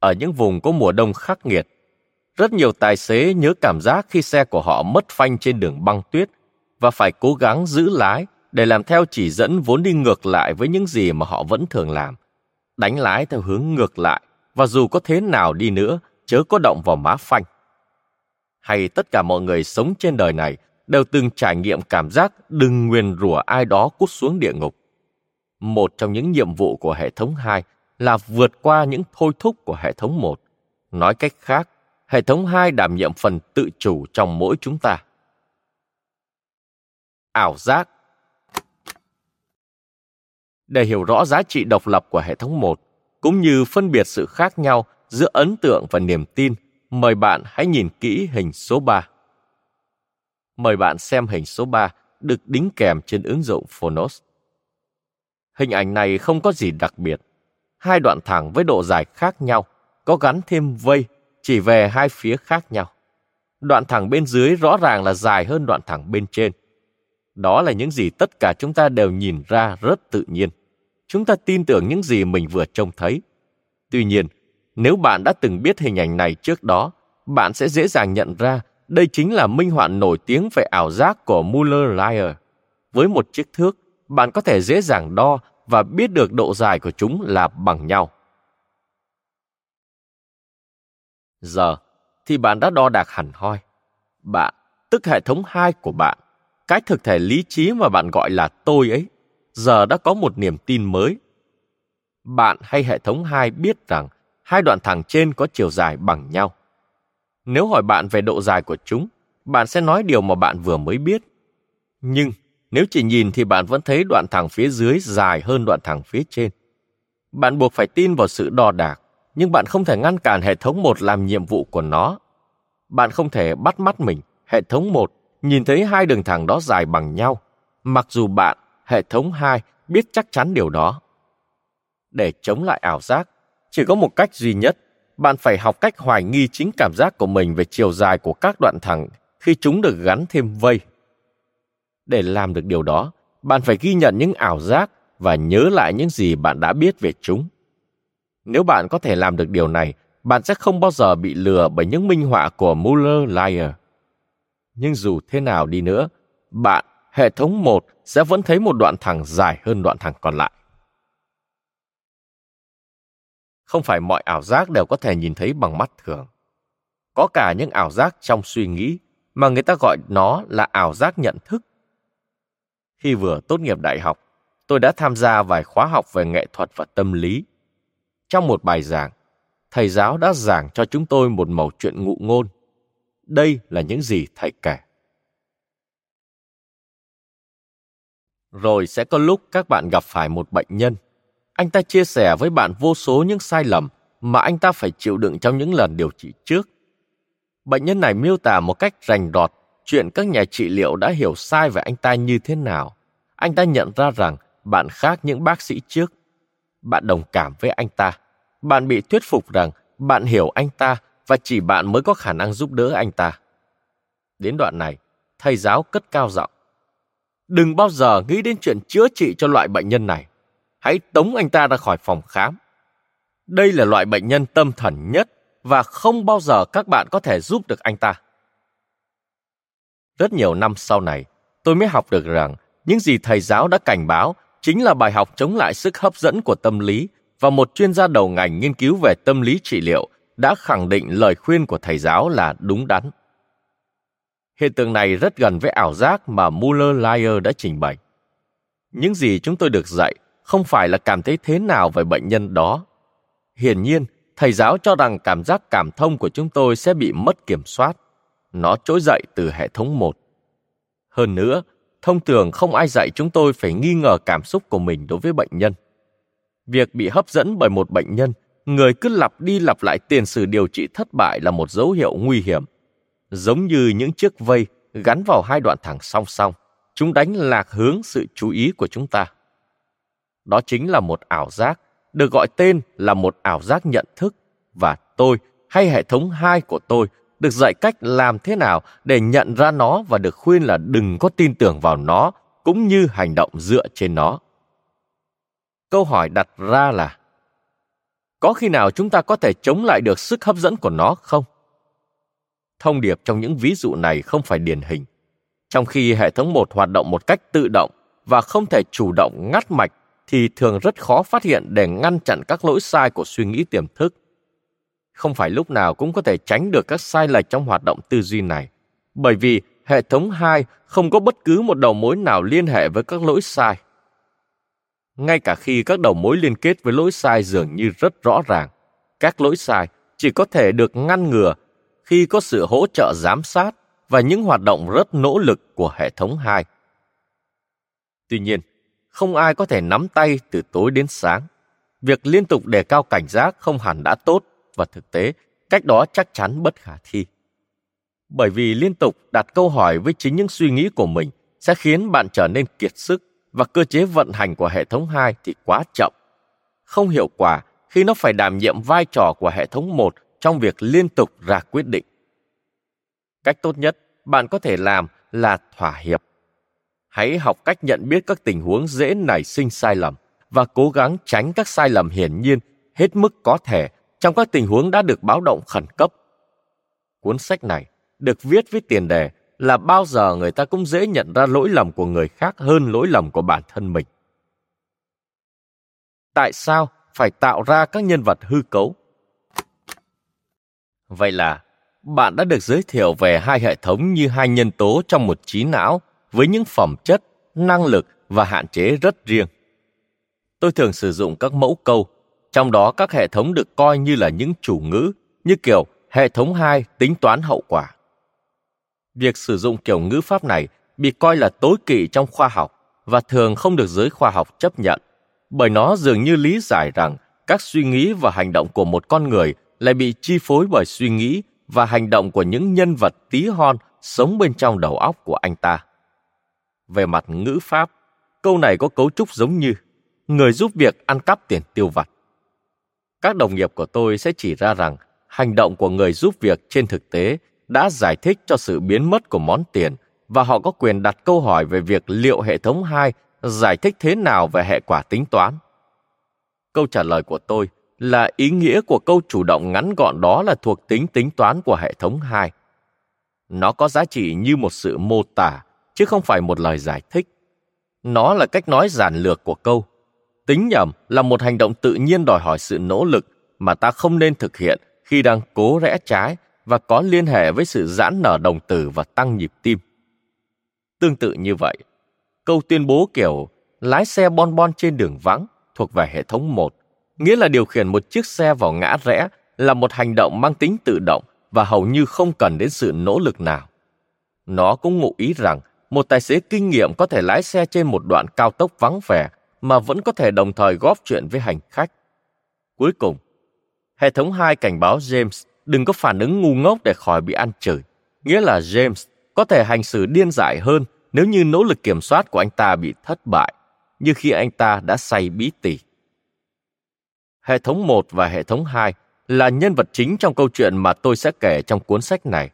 Ở những vùng có mùa đông khắc nghiệt, rất nhiều tài xế nhớ cảm giác khi xe của họ mất phanh trên đường băng tuyết và phải cố gắng giữ lái để làm theo chỉ dẫn vốn đi ngược lại với những gì mà họ vẫn thường làm đánh lái theo hướng ngược lại và dù có thế nào đi nữa, chớ có động vào má phanh. Hay tất cả mọi người sống trên đời này đều từng trải nghiệm cảm giác đừng nguyền rủa ai đó cút xuống địa ngục. Một trong những nhiệm vụ của hệ thống 2 là vượt qua những thôi thúc của hệ thống 1. Nói cách khác, hệ thống 2 đảm nhiệm phần tự chủ trong mỗi chúng ta. Ảo giác để hiểu rõ giá trị độc lập của hệ thống 1, cũng như phân biệt sự khác nhau giữa ấn tượng và niềm tin, mời bạn hãy nhìn kỹ hình số 3. Mời bạn xem hình số 3 được đính kèm trên ứng dụng Phonos. Hình ảnh này không có gì đặc biệt. Hai đoạn thẳng với độ dài khác nhau, có gắn thêm vây chỉ về hai phía khác nhau. đoạn thẳng bên dưới rõ ràng là dài hơn đoạn thẳng bên trên. Đó là những gì tất cả chúng ta đều nhìn ra rất tự nhiên. Chúng ta tin tưởng những gì mình vừa trông thấy. Tuy nhiên, nếu bạn đã từng biết hình ảnh này trước đó, bạn sẽ dễ dàng nhận ra đây chính là minh họa nổi tiếng về ảo giác của Muller-Lyer. Với một chiếc thước, bạn có thể dễ dàng đo và biết được độ dài của chúng là bằng nhau. Giờ thì bạn đã đo đạc hẳn hoi. Bạn, tức hệ thống hai của bạn, cái thực thể lý trí mà bạn gọi là tôi ấy, giờ đã có một niềm tin mới. Bạn hay hệ thống hai biết rằng hai đoạn thẳng trên có chiều dài bằng nhau. Nếu hỏi bạn về độ dài của chúng, bạn sẽ nói điều mà bạn vừa mới biết. Nhưng nếu chỉ nhìn thì bạn vẫn thấy đoạn thẳng phía dưới dài hơn đoạn thẳng phía trên. Bạn buộc phải tin vào sự đo đạc, nhưng bạn không thể ngăn cản hệ thống một làm nhiệm vụ của nó. Bạn không thể bắt mắt mình, hệ thống một, nhìn thấy hai đường thẳng đó dài bằng nhau, mặc dù bạn, hệ thống hai, biết chắc chắn điều đó. Để chống lại ảo giác, chỉ có một cách duy nhất, bạn phải học cách hoài nghi chính cảm giác của mình về chiều dài của các đoạn thẳng khi chúng được gắn thêm vây. Để làm được điều đó, bạn phải ghi nhận những ảo giác và nhớ lại những gì bạn đã biết về chúng. Nếu bạn có thể làm được điều này, bạn sẽ không bao giờ bị lừa bởi những minh họa của Muller-Lyer. Nhưng dù thế nào đi nữa, bạn, hệ thống một sẽ vẫn thấy một đoạn thẳng dài hơn đoạn thẳng còn lại. Không phải mọi ảo giác đều có thể nhìn thấy bằng mắt thường. Có cả những ảo giác trong suy nghĩ mà người ta gọi nó là ảo giác nhận thức. Khi vừa tốt nghiệp đại học, tôi đã tham gia vài khóa học về nghệ thuật và tâm lý. Trong một bài giảng, thầy giáo đã giảng cho chúng tôi một mẩu chuyện ngụ ngôn. Đây là những gì thầy kể. Rồi sẽ có lúc các bạn gặp phải một bệnh nhân. Anh ta chia sẻ với bạn vô số những sai lầm mà anh ta phải chịu đựng trong những lần điều trị trước. Bệnh nhân này miêu tả một cách rành rọt chuyện các nhà trị liệu đã hiểu sai về anh ta như thế nào. Anh ta nhận ra rằng bạn khác những bác sĩ trước. Bạn đồng cảm với anh ta. Bạn bị thuyết phục rằng bạn hiểu anh ta và chỉ bạn mới có khả năng giúp đỡ anh ta. Đến đoạn này, thầy giáo cất cao giọng. Đừng bao giờ nghĩ đến chuyện chữa trị cho loại bệnh nhân này. Hãy tống anh ta ra khỏi phòng khám. Đây là loại bệnh nhân tâm thần nhất và không bao giờ các bạn có thể giúp được anh ta. Rất nhiều năm sau này, tôi mới học được rằng những gì thầy giáo đã cảnh báo chính là bài học chống lại sức hấp dẫn của tâm lý và một chuyên gia đầu ngành nghiên cứu về tâm lý trị liệu đã khẳng định lời khuyên của thầy giáo là đúng đắn. Hiện tượng này rất gần với ảo giác mà Muller-Lyer đã trình bày. Những gì chúng tôi được dạy không phải là cảm thấy thế nào về bệnh nhân đó. Hiển nhiên, thầy giáo cho rằng cảm giác cảm thông của chúng tôi sẽ bị mất kiểm soát. Nó trỗi dậy từ hệ thống một. Hơn nữa, thông thường không ai dạy chúng tôi phải nghi ngờ cảm xúc của mình đối với bệnh nhân. Việc bị hấp dẫn bởi một bệnh nhân, người cứ lặp đi lặp lại tiền sử điều trị thất bại là một dấu hiệu nguy hiểm. Giống như những chiếc vây gắn vào hai đoạn thẳng song song, chúng đánh lạc hướng sự chú ý của chúng ta. Đó chính là một ảo giác, được gọi tên là một ảo giác nhận thức. Và tôi hay hệ thống hai của tôi được dạy cách làm thế nào để nhận ra nó và được khuyên là đừng có tin tưởng vào nó cũng như hành động dựa trên nó. Câu hỏi đặt ra là có khi nào chúng ta có thể chống lại được sức hấp dẫn của nó không? Thông điệp trong những ví dụ này không phải điển hình. Trong khi hệ thống một hoạt động một cách tự động và không thể chủ động ngắt mạch thì thường rất khó phát hiện để ngăn chặn các lỗi sai của suy nghĩ tiềm thức không phải lúc nào cũng có thể tránh được các sai lệch trong hoạt động tư duy này, bởi vì hệ thống 2 không có bất cứ một đầu mối nào liên hệ với các lỗi sai. Ngay cả khi các đầu mối liên kết với lỗi sai dường như rất rõ ràng, các lỗi sai chỉ có thể được ngăn ngừa khi có sự hỗ trợ giám sát và những hoạt động rất nỗ lực của hệ thống 2. Tuy nhiên, không ai có thể nắm tay từ tối đến sáng. Việc liên tục đề cao cảnh giác không hẳn đã tốt và thực tế, cách đó chắc chắn bất khả thi. Bởi vì liên tục đặt câu hỏi với chính những suy nghĩ của mình sẽ khiến bạn trở nên kiệt sức và cơ chế vận hành của hệ thống 2 thì quá chậm. Không hiệu quả khi nó phải đảm nhiệm vai trò của hệ thống 1 trong việc liên tục ra quyết định. Cách tốt nhất bạn có thể làm là thỏa hiệp. Hãy học cách nhận biết các tình huống dễ nảy sinh sai lầm và cố gắng tránh các sai lầm hiển nhiên hết mức có thể trong các tình huống đã được báo động khẩn cấp. Cuốn sách này được viết với tiền đề là bao giờ người ta cũng dễ nhận ra lỗi lầm của người khác hơn lỗi lầm của bản thân mình. Tại sao phải tạo ra các nhân vật hư cấu? Vậy là bạn đã được giới thiệu về hai hệ thống như hai nhân tố trong một trí não với những phẩm chất, năng lực và hạn chế rất riêng. Tôi thường sử dụng các mẫu câu, trong đó các hệ thống được coi như là những chủ ngữ, như kiểu hệ thống 2 tính toán hậu quả. Việc sử dụng kiểu ngữ pháp này bị coi là tối kỵ trong khoa học và thường không được giới khoa học chấp nhận, bởi nó dường như lý giải rằng các suy nghĩ và hành động của một con người lại bị chi phối bởi suy nghĩ và hành động của những nhân vật tí hon sống bên trong đầu óc của anh ta. Về mặt ngữ pháp, câu này có cấu trúc giống như người giúp việc ăn cắp tiền tiêu vặt. Các đồng nghiệp của tôi sẽ chỉ ra rằng hành động của người giúp việc trên thực tế đã giải thích cho sự biến mất của món tiền và họ có quyền đặt câu hỏi về việc liệu hệ thống 2 giải thích thế nào về hệ quả tính toán. Câu trả lời của tôi là ý nghĩa của câu chủ động ngắn gọn đó là thuộc tính tính toán của hệ thống 2. Nó có giá trị như một sự mô tả, chứ không phải một lời giải thích. Nó là cách nói giản lược của câu. Tính nhầm là một hành động tự nhiên đòi hỏi sự nỗ lực mà ta không nên thực hiện khi đang cố rẽ trái và có liên hệ với sự giãn nở đồng tử và tăng nhịp tim. Tương tự như vậy, câu tuyên bố kiểu lái xe bon bon trên đường vắng thuộc về hệ thống 1 nghĩa là điều khiển một chiếc xe vào ngã rẽ là một hành động mang tính tự động và hầu như không cần đến sự nỗ lực nào. Nó cũng ngụ ý rằng một tài xế kinh nghiệm có thể lái xe trên một đoạn cao tốc vắng vẻ mà vẫn có thể đồng thời góp chuyện với hành khách. Cuối cùng, hệ thống 2 cảnh báo James đừng có phản ứng ngu ngốc để khỏi bị ăn chửi. Nghĩa là James có thể hành xử điên dại hơn nếu như nỗ lực kiểm soát của anh ta bị thất bại, như khi anh ta đã say bí tỉ hệ thống 1 và hệ thống 2 là nhân vật chính trong câu chuyện mà tôi sẽ kể trong cuốn sách này.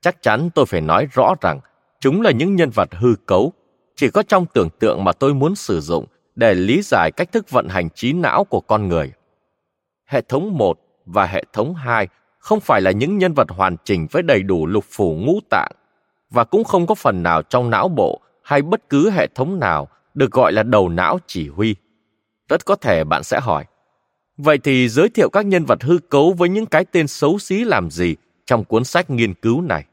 Chắc chắn tôi phải nói rõ rằng chúng là những nhân vật hư cấu, chỉ có trong tưởng tượng mà tôi muốn sử dụng để lý giải cách thức vận hành trí não của con người. Hệ thống 1 và hệ thống 2 không phải là những nhân vật hoàn chỉnh với đầy đủ lục phủ ngũ tạng và cũng không có phần nào trong não bộ hay bất cứ hệ thống nào được gọi là đầu não chỉ huy. Rất có thể bạn sẽ hỏi, Vậy thì giới thiệu các nhân vật hư cấu với những cái tên xấu xí làm gì trong cuốn sách nghiên cứu này?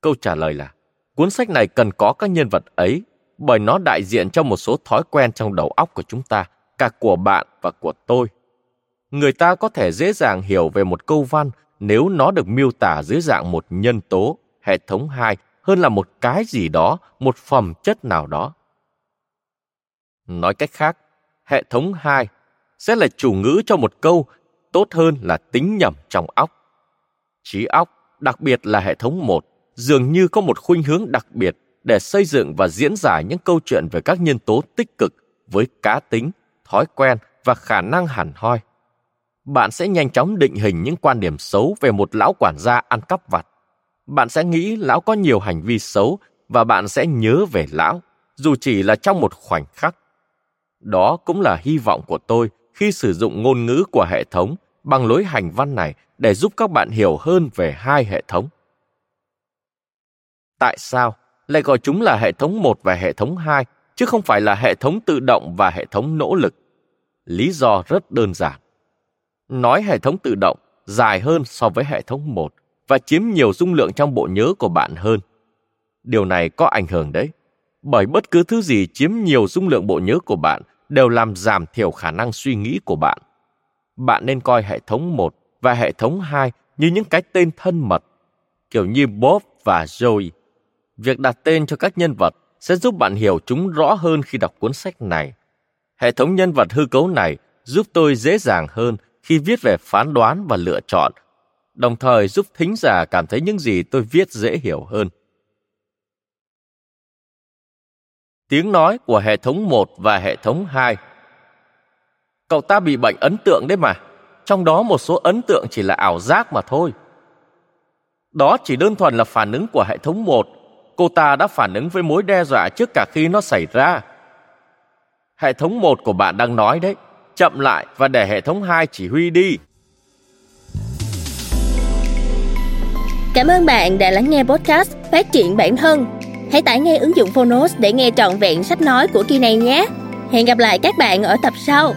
Câu trả lời là, cuốn sách này cần có các nhân vật ấy bởi nó đại diện cho một số thói quen trong đầu óc của chúng ta, cả của bạn và của tôi. Người ta có thể dễ dàng hiểu về một câu văn nếu nó được miêu tả dưới dạng một nhân tố, hệ thống hai hơn là một cái gì đó, một phẩm chất nào đó. Nói cách khác, hệ thống hai sẽ là chủ ngữ cho một câu tốt hơn là tính nhầm trong óc. Trí óc, đặc biệt là hệ thống một, dường như có một khuynh hướng đặc biệt để xây dựng và diễn giải những câu chuyện về các nhân tố tích cực với cá tính, thói quen và khả năng hẳn hoi. Bạn sẽ nhanh chóng định hình những quan điểm xấu về một lão quản gia ăn cắp vặt. Bạn sẽ nghĩ lão có nhiều hành vi xấu và bạn sẽ nhớ về lão, dù chỉ là trong một khoảnh khắc. Đó cũng là hy vọng của tôi khi sử dụng ngôn ngữ của hệ thống bằng lối hành văn này để giúp các bạn hiểu hơn về hai hệ thống. Tại sao lại gọi chúng là hệ thống 1 và hệ thống 2 chứ không phải là hệ thống tự động và hệ thống nỗ lực? Lý do rất đơn giản. Nói hệ thống tự động dài hơn so với hệ thống 1 và chiếm nhiều dung lượng trong bộ nhớ của bạn hơn. Điều này có ảnh hưởng đấy, bởi bất cứ thứ gì chiếm nhiều dung lượng bộ nhớ của bạn đều làm giảm thiểu khả năng suy nghĩ của bạn. Bạn nên coi hệ thống 1 và hệ thống 2 như những cái tên thân mật, kiểu như Bob và Joey. Việc đặt tên cho các nhân vật sẽ giúp bạn hiểu chúng rõ hơn khi đọc cuốn sách này. Hệ thống nhân vật hư cấu này giúp tôi dễ dàng hơn khi viết về phán đoán và lựa chọn, đồng thời giúp thính giả cảm thấy những gì tôi viết dễ hiểu hơn. tiếng nói của hệ thống 1 và hệ thống 2. Cậu ta bị bệnh ấn tượng đấy mà, trong đó một số ấn tượng chỉ là ảo giác mà thôi. Đó chỉ đơn thuần là phản ứng của hệ thống 1. Cô ta đã phản ứng với mối đe dọa trước cả khi nó xảy ra. Hệ thống 1 của bạn đang nói đấy, chậm lại và để hệ thống 2 chỉ huy đi. Cảm ơn bạn đã lắng nghe podcast Phát triển bản thân. Hãy tải ngay ứng dụng Phonos để nghe trọn vẹn sách nói của kỳ này nhé. Hẹn gặp lại các bạn ở tập sau.